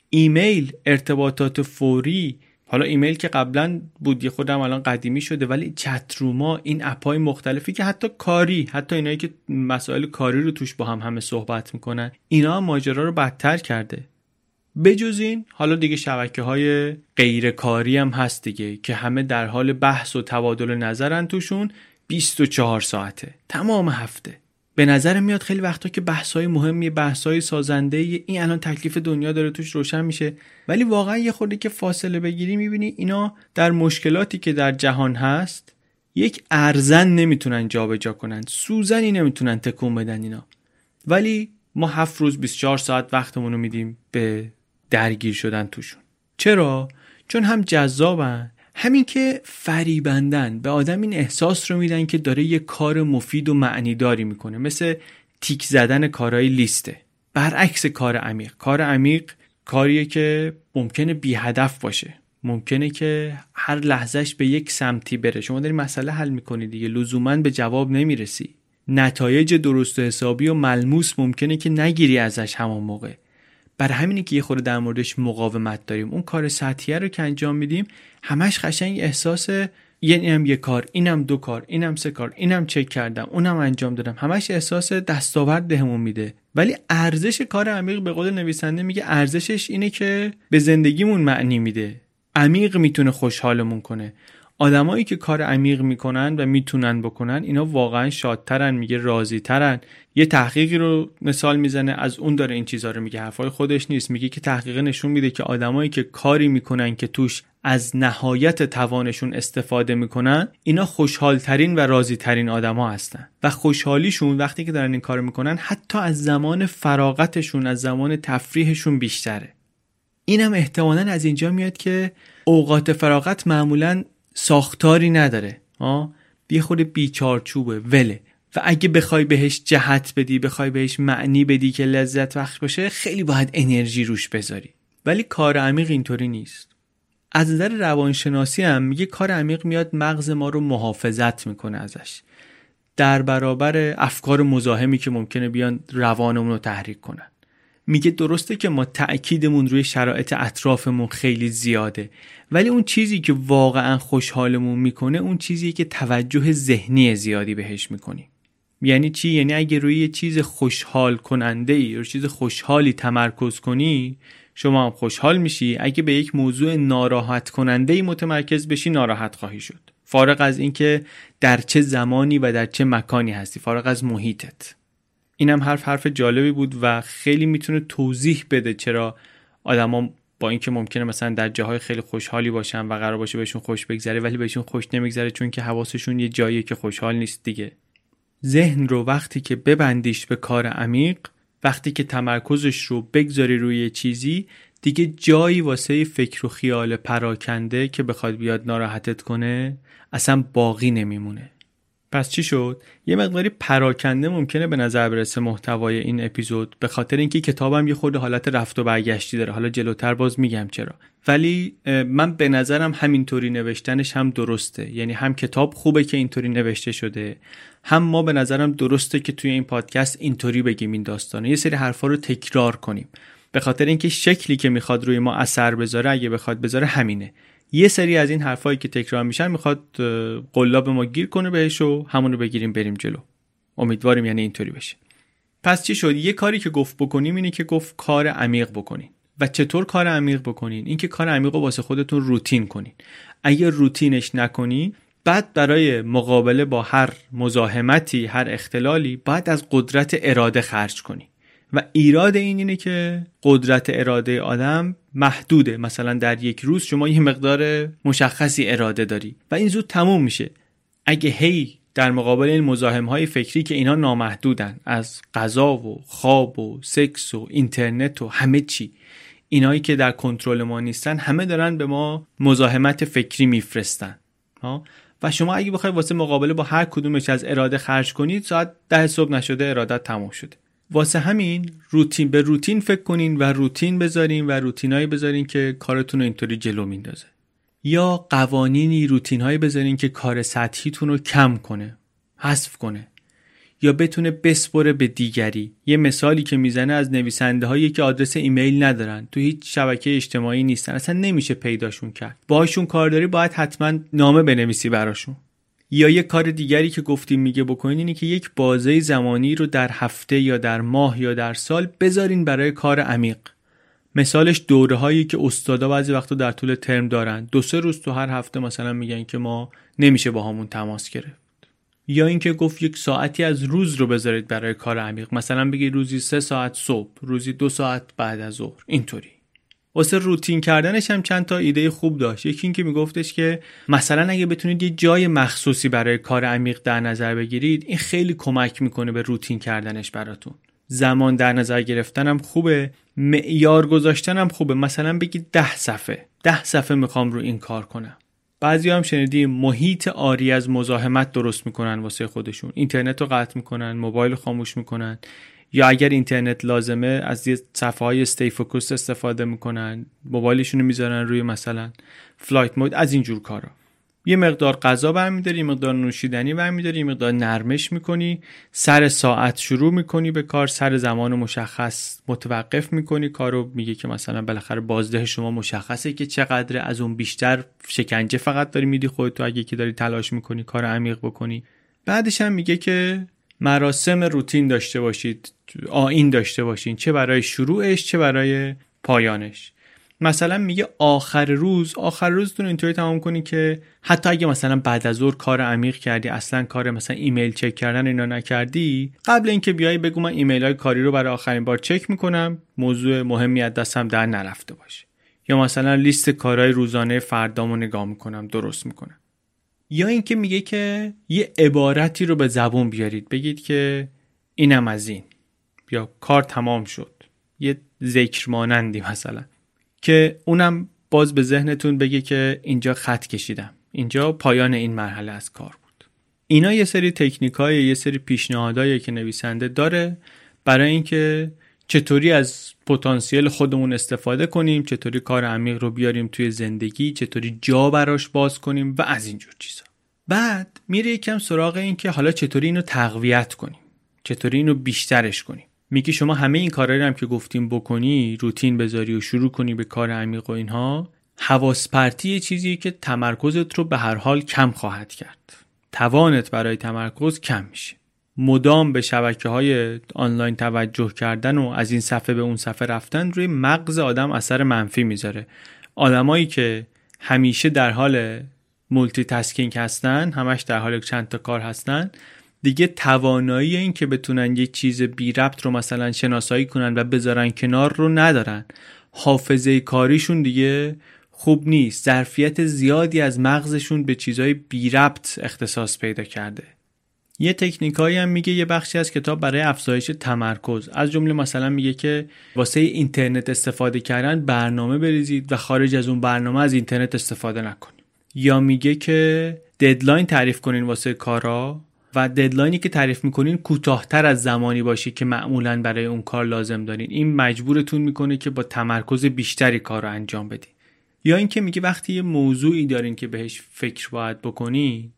ایمیل ارتباطات فوری حالا ایمیل که قبلا بود یه خودم الان قدیمی شده ولی chat room ا این app ای مختلفی که حتی کاری حتی اینایی که مسائل کاری رو توش با هم همه صحبت می‌کنن اینا ماجرا رو بدتر کرده. بجز این حالا دیگه شبکه های غیر کاری هم هست دیگه که همه در حال بحث و تبادل نظرن توشون 24 ساعته تمام هفته. به نظر میاد خیلی وقتا که بحث‌های مهمی بحث‌های سازنده این الان تکلیف دنیا داره توش روشن میشه. ولی واقعا یه خورده که فاصله بگیری می‌بینی اینا در مشکلاتی که در جهان هست یک ارزن نمی‌تونن جابجا کنن سوزنی نمی‌تونن تکون بدن اینا. ولی ما هفت روز 24 ساعت وقتمون رو میدیم به درگیر شدن توشون. چرا؟ چون هم جذابن همین که فریبندن به آدم این احساس رو میدن که داره یه کار مفید و معنیداری می‌کنه مثل تیک زدن کارهای لیسته. برعکس کار عمیق. کار عمیق کاریه که ممکنه بی هدف باشه. ممکنه که هر لحظهش به یک سمتی بره. شما داری مسئله حل می‌کنی دیگه. لزوما به جواب نمی‌رسی. نتایج درست و حسابی و ملموس ممکنه که نگیری ازش همون موقع. بر همینی که یه خورده در موردش مقاومت داریم. اون کار سطحیه رو که انجام میدیم همش قشنگ احساس یعنی هم یه کار اینم دو کار اینم سه کار اینم چک کردم اونم انجام دادم. همش احساس دستاورد بهمون میده. ولی ارزش کار عمیق به قول نویسنده میگه ارزشش اینه که به زندگیمون معنی میده. عمیق می‌تونه خوشحالمون کنه. آدمایی که کار عمیق می‌کنن و می‌تونن بکنن اینا واقعا شادترن میگه راضیترن. یه تحقیقی رو مثال می‌زنه از اون داره این چیزها رو میگه. حرفای خودش نیست. میگه که تحقیق نشون میده که آدمایی که کاری می‌کنن که توش از نهایت توانشون استفاده می‌کنن اینا خوشحالترین و راضیترین آدما هستن. و خوشحالیشون وقتی که دارن این کار می‌کنن حتی از زمان فراغتشون از زمان تفریحشون بیشتره. اینم احتمالا از اینجا میاد که اوقات فراغت معمولا ساختاری نداره. ها یه خود بیچارچوبه. وله. و اگه بخوای بهش جهت بدی بخوای بهش معنی بدی که لذت بخش باشه خیلی باید انرژی روش بذاری. ولی کار عمیق اینطوری نیست. از نظر روانشناسی هم میگه کار عمیق میاد مغز ما رو محافظت می‌کنه ازش. در برابر افکار مزاحمی که ممکنه بیان روانمون رو تحریک کنن میگه درسته که ما تأکیدمون روی شرایط اطرافمون خیلی زیاده ولی اون چیزی که واقعا خوشحالمون می‌کنه اون چیزی که توجه ذهنی زیادی بهش می‌کنیم. یعنی چی؟ یعنی اگه روی یه چیز خوشحال کننده ای یا چیز خوشحالی تمرکز کنی شما هم خوشحال میشی. اگه به یک موضوع ناراحت کننده ای متمرکز بشی ناراحت خواهی شد. فارغ از اینکه در چه زمانی و در چه مکانی هستی فارغ از محیطت. اینم حرف حرف جالبی بود و خیلی می‌تونه توضیح بده چرا آدما با اینکه ممکنه مثلا در جاهای خیلی خوشحالی باشن و قرار باشه بهشون خوش بگذره ولی بهشون خوش نمیگذره چون که حواسشون یه جاییه که خوشحال نیست دیگه. ذهن رو وقتی که ببندیش به کار عمیق وقتی که تمرکزش رو بگذاری روی چیزی دیگه جایی واسه فکر و خیال پراکنده که بخواد بیاد ناراحتت کنه اصلا باقی نمیمونه. پس چی شد؟ یه مقداری پراکنده ممکنه به نظر برسه محتوای این اپیزود به خاطر اینکه کتابم یه خود حالت رفت و برگشتی داره. حالا جلوتر باز میگم چرا. ولی من به نظرم همینطوری نوشتنش هم درسته. یعنی هم کتاب خوبه که اینطوری نوشته شده هم ما به نظرم درسته که توی این پادکست اینطوری بگیم این داستانه یه سری حرفا رو تکرار کنیم. به خاطر اینکه شکلی که می‌خواد روی ما اثر بذاره اگه بخواد بذاره همینه. یه سری از این حرفایی که تکرار میشن می‌خواد قلاب ما گیر کنه بهش و همونو بگیریم بریم جلو. امیدواریم یعنی اینطوری بشه. پس چی شد؟ یه کاری که گفت بکنیم اینه که گفت کار عمیق بکنین. و چطور کار عمیق بکنین؟ اینکه کار عمیق رو واسه خودتون روتین کنین. اگر روتینش نکنی بعد برای مقابله با هر مزاحمتی هر اختلالی باید از قدرت اراده خرج کنی. و ایراد این اینه که قدرت اراده آدم محدوده. مثلا در یک روز شما یه مقدار مشخصی اراده داری و این زود تموم میشه. اگه هی در مقابل این مزاحم های فکری که اینا نامحدودن از غذا و خواب و سکس و اینترنت و همه چی اینایی که در کنترل ما نیستن همه دارن به ما مزاحمت فکری میفرستن. و شما اگه بخوای واسه مقابله با هر کدومش از اراده خرج کنید ساعت ده صبح نشده ارادت تموم شده. واسه همین روتین به روتین فکر کنین و روتین بذارین و روتینایی بذارین که کارتون رو اینطوری جلو میندازه. یا قوانینی روتینهایی بذارین که کار سطحیتون رو کم کنه حذف کنه. یا بتونه بسپره به دیگری. یه مثالی که می‌زنه از نویسنده هایی که آدرس ایمیل ندارن. تو هیچ شبکه اجتماعی نیستن. اصلا نمیشه پیداشون کرد. باشون کارداری باید حتما نامه بنویسی براشون. یا یه کار دیگری که گفتیم میگه بکنین اینه که یک بازه زمانی رو در هفته یا در ماه یا در سال بذارین برای کار عمیق. مثالش دوره هایی که استادا بعضی وقتا در طول ترم دارن. دو سه روز تو هر هفته مثلا میگن که ما نمیشه با همون تماس گرفت. یا اینکه گفت یک ساعتی از روز رو بذارید برای کار عمیق. مثلا بگید روزی سه ساعت صبح روزی دو ساعت بعد از ظهر. اینطوری. واسه روتین کردنش هم چند تا ایده خوب داشت. یکی اینکه میگفتش که مثلا اگه بتونید یه جای مخصوصی برای کار عمیق در نظر بگیرید این خیلی کمک می‌کنه به روتین کردنش براتون. زمان در نظر گرفتن هم خوبه معیار گذاشتن هم خوبه. مثلا بگید ده صفحه. ده صفحه می‌خوام رو این کار کنم. بعضی هم شنیدیم محیط عاری از مزاحمت درست می‌کنن واسه خودشون. اینترنت رو قطع می‌کنن موبایل خاموش می‌کنن. یا اگر اینترنت لازمه از یه صفحه های stay focus استفاده می‌کنن موبایلشون رو می‌ذارن روی مثلا flight mode از اینجور کارا. یه مقدار غذا برمیداری یه مقدار نوشیدنی برمیداری یه مقدار نرمش می‌کنی سر ساعت شروع می‌کنی به کار سر زمان مشخص متوقف می‌کنی کارو میگه که مثلا بالاخره بازده شما مشخصه که چقدر از اون بیشتر شکنجه فقط داری میدی خودتو اگه که داری تلاش می‌کنی کار عمیق بکنی. بعدش هم میگه که مراسم روتین داشته باشید آین داشته باشین چه برای شروعش چه برای پایانش. مثلا میگه آخر روز آخر روزتون اینطوری تمام کنی که حتی اگه مثلا بعد از ظهر کار عمیق کردی اصلا کار مثلا ایمیل چک کردن اینا نکردی قبل اینکه بیای بگو من ایمیل های کاری رو برای آخرین بار چک می‌کنم موضوع مهمی از دستم در نرفته باشه. یا مثلا لیست کارهای روزانه فردامو نگاه می‌کنم درست می‌کنم. یا اینکه میگه که یه عبارتی رو به زبون بیارید بگید که اینم از این. یا کار تمام شد. یه ذکر مانندی مثلا. که اونم باز به ذهنتون بگه که اینجا خط کشیدم. اینجا پایان این مرحله از کار بود. اینا یه سری تکنیک های یه سری پیشنهادهایی که نویسنده داره برای اینکه چطوری از پتانسیل خودمون استفاده کنیم چطوری کار عمیق رو بیاریم توی زندگی چطوری جا براش باز کنیم و از اینجور چیزا. بعد میره یکم سراغ این که حالا چطوری اینو تقویت کنیم. چطوری اینو بیشترش کنیم. میگی شما همه این کارهایی هم که گفتیم بکنی روتین بذاری و شروع کنی به کار عمیق و اینها حواس پرتی چیزیه که تمرکزت رو به هر حال کم خواهد کرد. توانت برای تمرکز کم میشه. مدام به شبکه های آنلاین توجه کردن و از این صفحه به اون صفحه رفتن روی مغز آدم اثر منفی می‌ذاره. آدمایی که همیشه در حال multitasking هستن همش در حال چند تا کار هستن. دیگه توانایی این که بتونن یه چیز بی ربط رو مثلا شناسایی کنن و بذارن کنار رو ندارن. حافظه کاریشون دیگه خوب نیست. ظرفیت زیادی از مغزشون به چیزهای بی ربط اختصاص پیدا کرده. یه تکنیکایی هم میگه یه بخشی از کتاب برای افزایش تمرکز. از جمله مثلا میگه که واسه اینترنت استفاده کردن برنامه بریزید و خارج از اون برنامه از اینترنت استفاده نکنید. یا میگه که ددلاین تعریف کنین واسه کارا و ددلاینی که تعریف می‌کنین کوتاهتر از زمانی باشه که معمولا برای اون کار لازم دارین. این مجبورتون می‌کنه که با تمرکز بیشتری کار رو انجام بدین. یا اینکه میگه وقتی یه موضوعی دارین که بهش فکر باید بکنین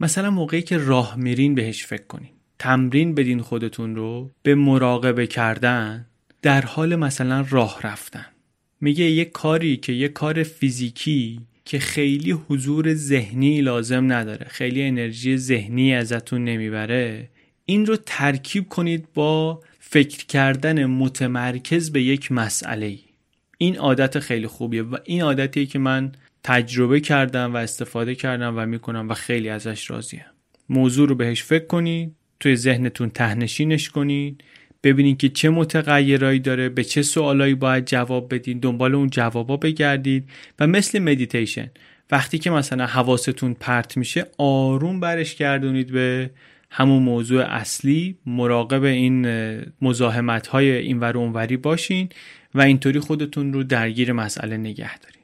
مثلا موقعی که راه میرین بهش فکر کنین. تمرین بدین خودتون رو به مراقبه کردن در حال مثلا راه رفتن. میگه یه کاری که یه کار فیزیکی که خیلی حضور ذهنی لازم نداره. خیلی انرژی ذهنی ازتون نمی‌بره. این رو ترکیب کنید با فکر کردن متمرکز به یک مسئله این عادت خیلی خوبیه و این عادتیه که من تجربه کردم و استفاده کردم و می‌کنم و خیلی ازش راضیم. موضوع رو بهش فکر کنید توی ذهنتون تهنشینش کنید ببینید که چه متغیرایی داره به چه سوالایی باید جواب بدین دنبال اون جوابا بگردید و مثل مدیتیشن وقتی که مثلا حواستون پرت میشه آروم برش گردونید به همون موضوع اصلی مراقب این مزاحمت های این ور اونوری باشین و اینطوری خودتون رو درگیر مسئله نگه دارین.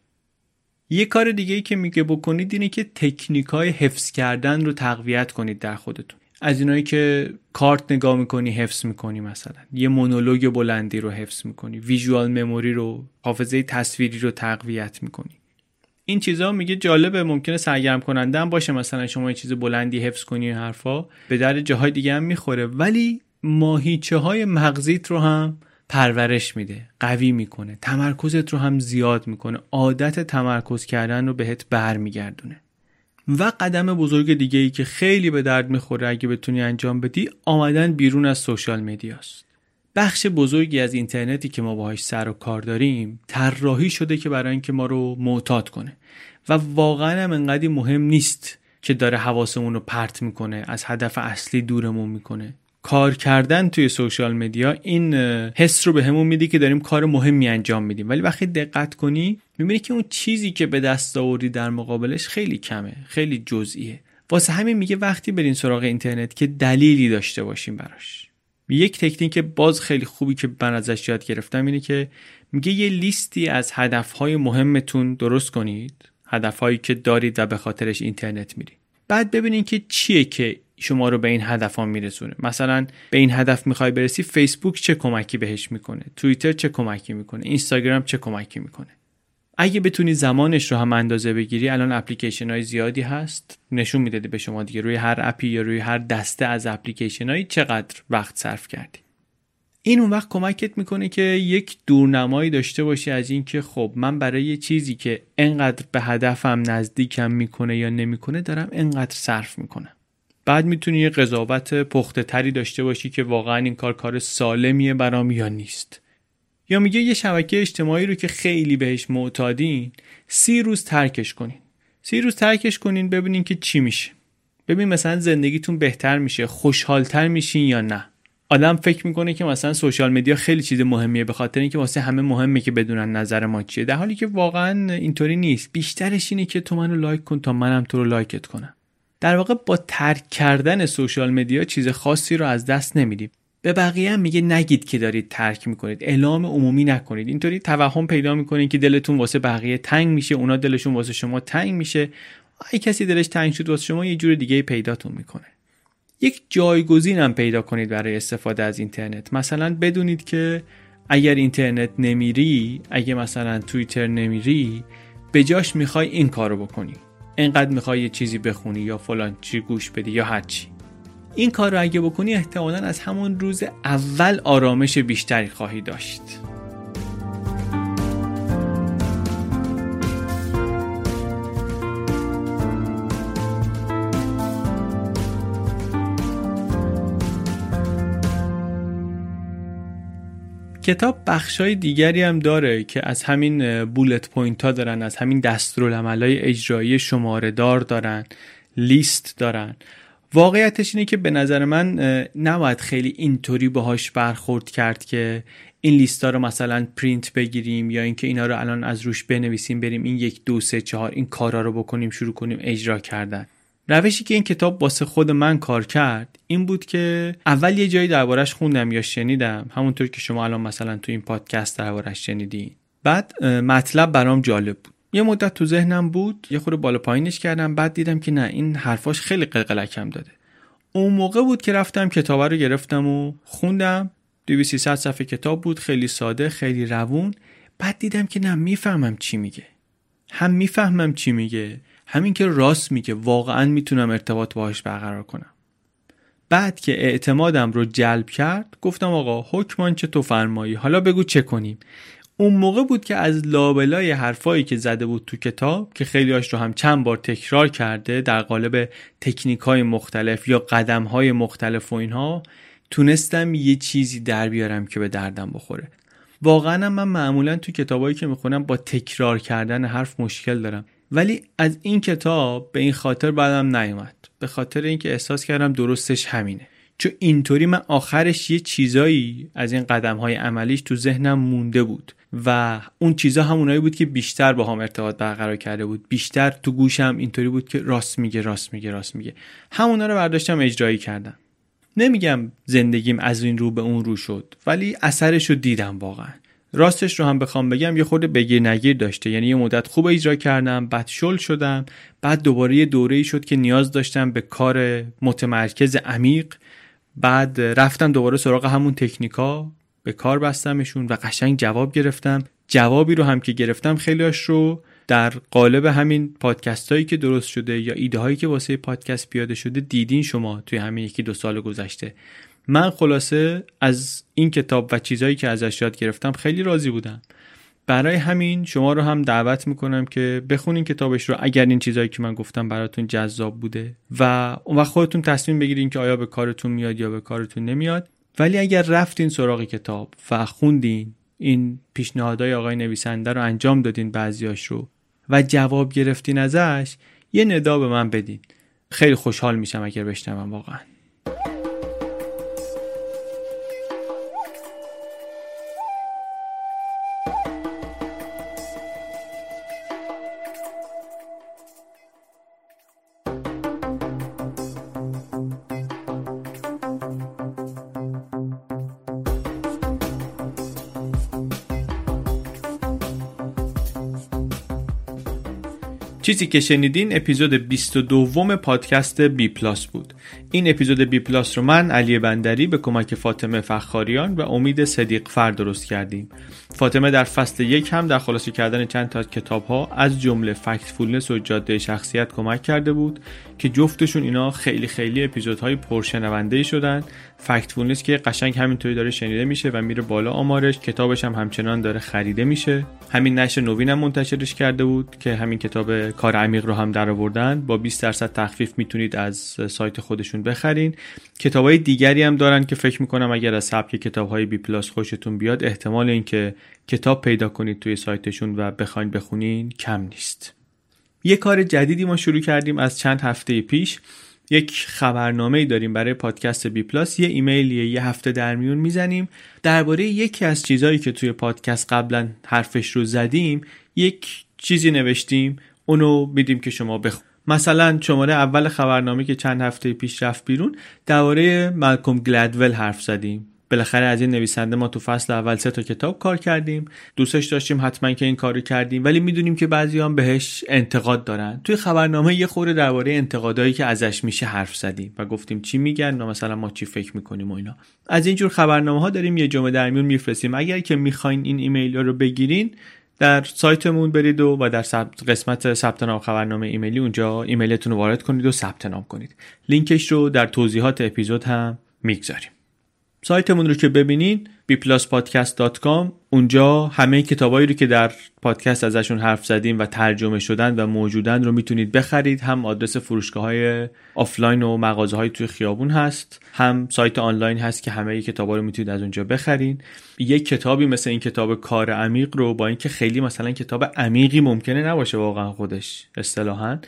یه کار دیگه ای که میگه بکنید اینه که تکنیک های حفظ کردن رو تقویت کنید در خودتون. از اینایی که کارت نگاه می‌کنی حفظ می‌کنی مثلا. یه مونولوگ بلندی رو حفظ می‌کنی. ویژوال مموری رو حافظه تصویری رو تقویت می‌کنی. این چیزا میگه جالبه ممکنه سرگرم کننده هم باشه مثلا شما یه چیز بلندی حفظ کنی این حرفا. به در جاهای دیگه هم می‌خوره. ولی ماهیچه های مغزیت رو هم پرورش میده قوی می‌کنه. تمرکزت رو هم زیاد می‌کنه. عادت تمرکز کردن رو بهت برمیگردونه. و قدم بزرگ دیگه ای که خیلی به درد می‌خوره اگه بتونی انجام بدی آمدن بیرون از سوشال مدیاست بخش بزرگی از اینترنتی که ما باهاش سر و کار داریم طراحی شده که برای اینکه ما رو معتاد کنه. و واقعا هم انقدی مهم نیست که داره حواسمون رو پرت می‌کنه از هدف اصلی دورمون می‌کنه. کار کردن توی سوشال مدیا این حس رو به همون میده که داریم کار مهمی انجام میدیم. ولی وقتی دقت کنی می‌بینی که اون چیزی که به دست آوردی در مقابلش خیلی کمه خیلی جزئیه. واسه همین میگه وقتی برین سراغ اینترنت که دلیلی داشته باشیم براش. یک تکنیک باز خیلی خوبی که من ازش یاد گرفتم اینه که میگه یه لیستی از هدفهای مهمتون درست کنید هدفهایی که دارید و به خاطرش اینترنت میرید. بعد ببینید که چیه که شما رو به این هدف ها میرسونه. مثلا به این هدف می‌خوای برسی فیسبوک چه کمکی بهش می‌کنه؟ توییتر چه کمکی می‌کنه؟ اینستاگرام چه کمکی می‌کنه؟ اگه بتونی زمانش رو هم اندازه بگیری الان اپلیکیشن های زیادی هست. نشون می‌داده به شما دیگه روی هر اپی یا روی هر دسته از اپلیکیشن هایی چقدر وقت صرف کردی. این اون وقت کمکت می‌کنه که یک دورنمایی داشته باشی از اینکه خب من برای یه چیزی که انقدر به هدفم نزدیکم می‌کنه یا نمی‌کنه دارم انقدر صرف می‌کنم. بعد می‌تونی یه قضاوت پخته تری داشته باشی که واقعا این کار کار سالمیه برام یا نیست. یا میگه یه شبکه اجتماعی رو که خیلی بهش معتادین سی روز ترکش کنین. سی روز ترکش کنین ببینین که چی میشه. ببین مثلا زندگیتون بهتر میشه خوشحالتر میشین یا نه. آدم فکر می‌کنه که مثلا social media خیلی چیز مهمیه به خاطر اینکه واسه همه مهمه که بدونن نظر ما چیه. در حالی که واقعا اینطوری نیست. بیشترش اینه که تو منو like کن تا منم تو رو like ت کنم. در واقع با ترک کردن سوشال مدیا چیز خاصی رو از دست نمیدیم. به بقیه هم میگه نگید که دارید ترک می‌کنید اعلام عمومی نکنید. اینطوری توهم پیدا می‌کنید که دلتون واسه بقیه تنگ میشه اونا دلشون واسه شما تنگ میشه. اگه کسی دلش تنگ شد واسه شما یه جور دیگه پیداتون می‌کنه. یک جایگزین هم پیدا کنید برای استفاده از اینترنت. مثلا بدونید که اگر اینترنت نمیری اگه مثلا توییتر نمیری به جاش می‌خوای این کارو بکنی. انقدر می‌خوای یه چیزی بخونی یا فلان چی گوش بدی یا هرچی این کار رو اگه بکنی احتمالا از همون روز اول آرامش بیشتری خواهی داشت. کتاب بخشای دیگری هم داره که از همین bullet point ها دارن از همین های اجرایی شماره دار دارن لیست دارن. واقعیتش اینه که به نظر من نباید خیلی اینطوری باهاش برخورد کرد که این لیستا رو مثلا پرینت بگیریم یا اینکه اینا رو الان از روش بنویسیم بریم این یک دو سه چهار این کارا رو بکنیم شروع کنیم اجرا کردن. روشی که این کتاب واسه خود من کار کرد این بود که اول یه جایی دربارش خوندم یا شنیدم همونطور که شما الان مثلا تو این پادکست دربارش شنیدین. بعد مطلب برام جالب بود. یه مدت تو ذهنم بود یه خورده بالا پایینش کردم بعد دیدم که نه این حرفاش خیلی قلقلکم داده. اون موقع بود که رفتم کتاب رو گرفتم و خوندم. 2300 صفحه کتاب بود خیلی ساده خیلی روون. بعد دیدم که نه می‌فهمم چی میگه. هم می‌فهمم چی میگه. همین که راست میگه واقعا می‌تونم ارتباط باهاش برقرار کنم. بعد که اعتمادم رو جلب کرد گفتم آقا حکمان چه تو فرمایی؟ حالا بگو چه کنیم؟ اون موقع بود که از لابلای حرفایی که زده بود تو کتاب که خیلیاش رو هم چند بار تکرار کرده در قالب تکنیک های مختلف یا قدم های مختلف و اینها تونستم یه چیزی در بیارم که به دردم بخوره. واقعا من معمولا تو کتابایی که می‌خونم با تکرار کردن حرف مشکل دارم. ولی از این کتاب به این خاطر بعدم نیومد. به خاطر اینکه احساس کردم درستش همینه. چون اینطوری من آخرش یه چیزایی از این قدم های عملیش تو ذهنم مونده بود و اون چیزا همونایی بود که بیشتر با هم ارتباط برقرار کرده بود. بیشتر تو گوشم اینطوری بود که راست میگه راست میگه راست میگه. همونا رو برداشتم اجرایی کردم. نمیگم زندگیم از این رو به اون رو شد ولی اثرش رو دیدم واقعا. راستش رو هم بخوام بگم یه خورده بگیر نگیر داشته. یعنی یه مدت خوب اجرا کردم بعد شل شدم بعد دوباره یه دوره ای شد که نیاز داشتم به کار متمرکز عمیق. بعد رفتم دوباره سراغ همون تکنیکا به کار بستمشون و قشنگ جواب گرفتم. جوابی رو هم که گرفتم خیلیاش رو در قالب همین پادکست هایی که درست شده یا ایده هایی که واسه پادکست پیاده شده دیدین شما توی همین یکی دو سال گذشته. من خلاصه از این کتاب و چیزهایی که ازش یاد گرفتم خیلی راضی بودم. برای همین شما رو هم دعوت می‌کنم که بخونین کتابش رو اگر این چیزهایی که من گفتم براتون جذاب بوده و اون وقت خودتون تصمیم بگیرین که آیا به کارتون میاد یا به کارتون نمیاد. ولی اگر رفتین سراغ کتاب و خوندین این پیشنهادهای آقای نویسنده رو انجام دادین بعضیاش رو و جواب گرفتین ازش یه ندا به من بدین. خیلی خوشحال میشم اگر بشنوم واقعا. چیزی که شنیدین اپیزود 22 پادکست بی پلاس بود. این اپیزود بی پلاس رو من علی بندری به کمک فاطمه فخاریان و امید صدیق فر درست کردیم. فاطمه در فصل یک هم در خلاصه کردن چند تا کتاب ها از جمله Factfulness و جاده شخصیت کمک کرده بود که جفتشون اینا خیلی خیلی اپیزودهای پرشنونده شدن. Factfulness که قشنگ همینطوری داره شنیده میشه و میره بالا آمارش. کتابش هم همچنان داره خریده میشه. همین نشر نوین هم منتشرش کرده بود که همین کتاب کار عمیق رو هم در آوردن. با 20 درصد تخفیف می‌تونید از سایت خودشون بخرین. های دیگری هم دارن که فکر می‌کنم اگر از سبک کتاب های بی پلاس خوشتون بیاد احتمال اینکه کتاب پیدا کنید توی سایتشون و بخواین بخونین کم نیست. یه کار جدیدی ما شروع کردیم از چند هفته پیش. یک خبرنامه داریم برای پادکست بی پلاس. یه ایمیل یه هفته در میون می‌زنیم. درباره یکی از چیزهایی که توی پادکست قبلا حرفش رو زدیم یک چیزی نوشتیم. اونو میدیم که شما بخون. مثلا شماره اول خبرنامه که چند هفته پیش رفت بیرون درباره مالکوم گلدول حرف زدیم. بالاخره از این نویسنده ما تو فصل اول سه تا کتاب کار کردیم. دوستش داشتیم حتما که این کارو کردیم. ولی می‌دونیم که بعضی هم بهش انتقاد دارن. توی خبرنامه یه خورده درباره انتقادایی که ازش میشه حرف زدیم و گفتیم چی میگن و مثلا ما چی فکر می‌کنیم و اینا. از اینجور خبرنامه ها داریم یه جمعه در میون میفرستیم. اگر که می‌خواین این ایمیل رو بگیرین در سایتمون برید و, و در قسمت ثبت نام خبرنامه ایمیلی اونجا ایمیلتون رو وارد کنید و ثبت نام کنید. لینکش رو در توضیحات اپیزود هم می‌گذاریم. سایتمون رو که ببینید bpluspodcast.com اونجا همه کتابایی رو که در پادکست ازشون حرف زدیم و ترجمه شدن و موجودن رو می‌تونید بخرید. هم آدرس فروشگاه های آفلاین و مغازه های توی خیابون هست هم سایت آنلاین هست که همه کتابا رو می‌تونید از اونجا بخرید یک کتابی مثل این کتاب کار عمیق رو با اینکه خیلی مثلا کتاب عمیقی ممکنه نباشه واقعا خودش اصطلاحا.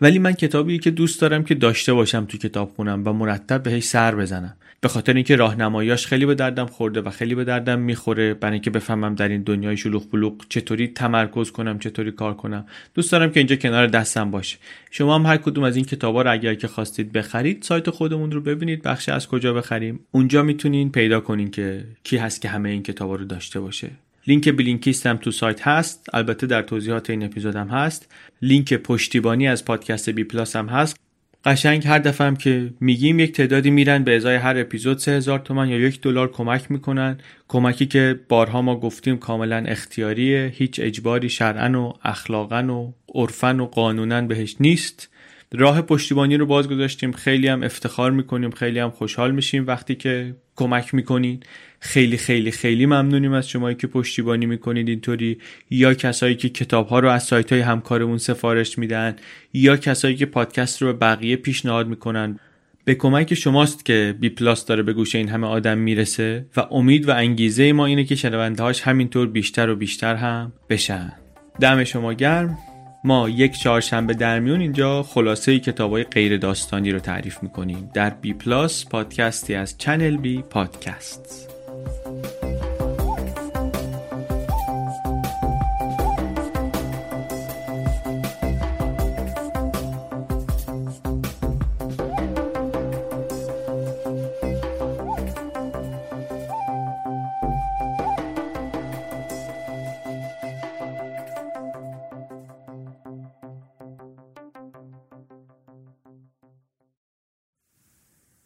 ولی من کتابی که دوست دارم که داشته باشم تو کتاب خونم و مرتب بهش سر بزنم. به خاطر اینکه راهنماییاش خیلی به دردم خورده و خیلی به دردم می‌خوره برای اینکه بفهمم در این دنیای شلوغ بلوغ چطوری تمرکز کنم چطوری کار کنم. دوست دارم که اینجا کنار دستم باشه. شما هم هر کدوم از این کتابا رو اگر که خواستید بخرید سایت خودمون رو ببینید بخش از کجا بخریم. اونجا می‌تونین پیدا کنین که کی هست که همه این کتابا رو داشته باشه. لینک بلینکیست هم تو سایت هست. البته در توضیحات این اپیزود هم هست. لینک پشتیبانی از پادکست بی پلاس هم هست. قشنگ هر دفعه که میگیم یک تعدادی میرن به ازای هر اپیزود سه هزار تومن یا یک دلار کمک می‌کنن. کمکی که بارها ما گفتیم کاملا اختیاریه. هیچ اجباری شرعا و اخلاقا و عرفا و قانونا بهش نیست. راه پشتیبانی رو باز گذاشتیم. خیلی هم افتخار می‌کنیم. خیلی هم خوشحال میشیم وقتی که کمک می‌کنین. خیلی خیلی خیلی ممنونیم از شمایی که پشتیبانی می‌کنید اینطوری. یا کسایی که کتاب ها رو از سایت های همکارمون سفارش میدن یا کسایی که پادکست رو به بقیه پیشنهاد می‌کنن. به کمک شماست که بی پلاس داره به گوش این همه آدم می‌رسه و امید و انگیزه ما اینه که شنونده هاش همینطور بیشتر و بیشتر هم بشن. دم شما گرم. ما یک چهارشنبه در میون اینجا خلاصه کتاب های غیر داستانی رو تعریف می‌کنیم. در بی پلاس پادکستی از چنل بی پادکست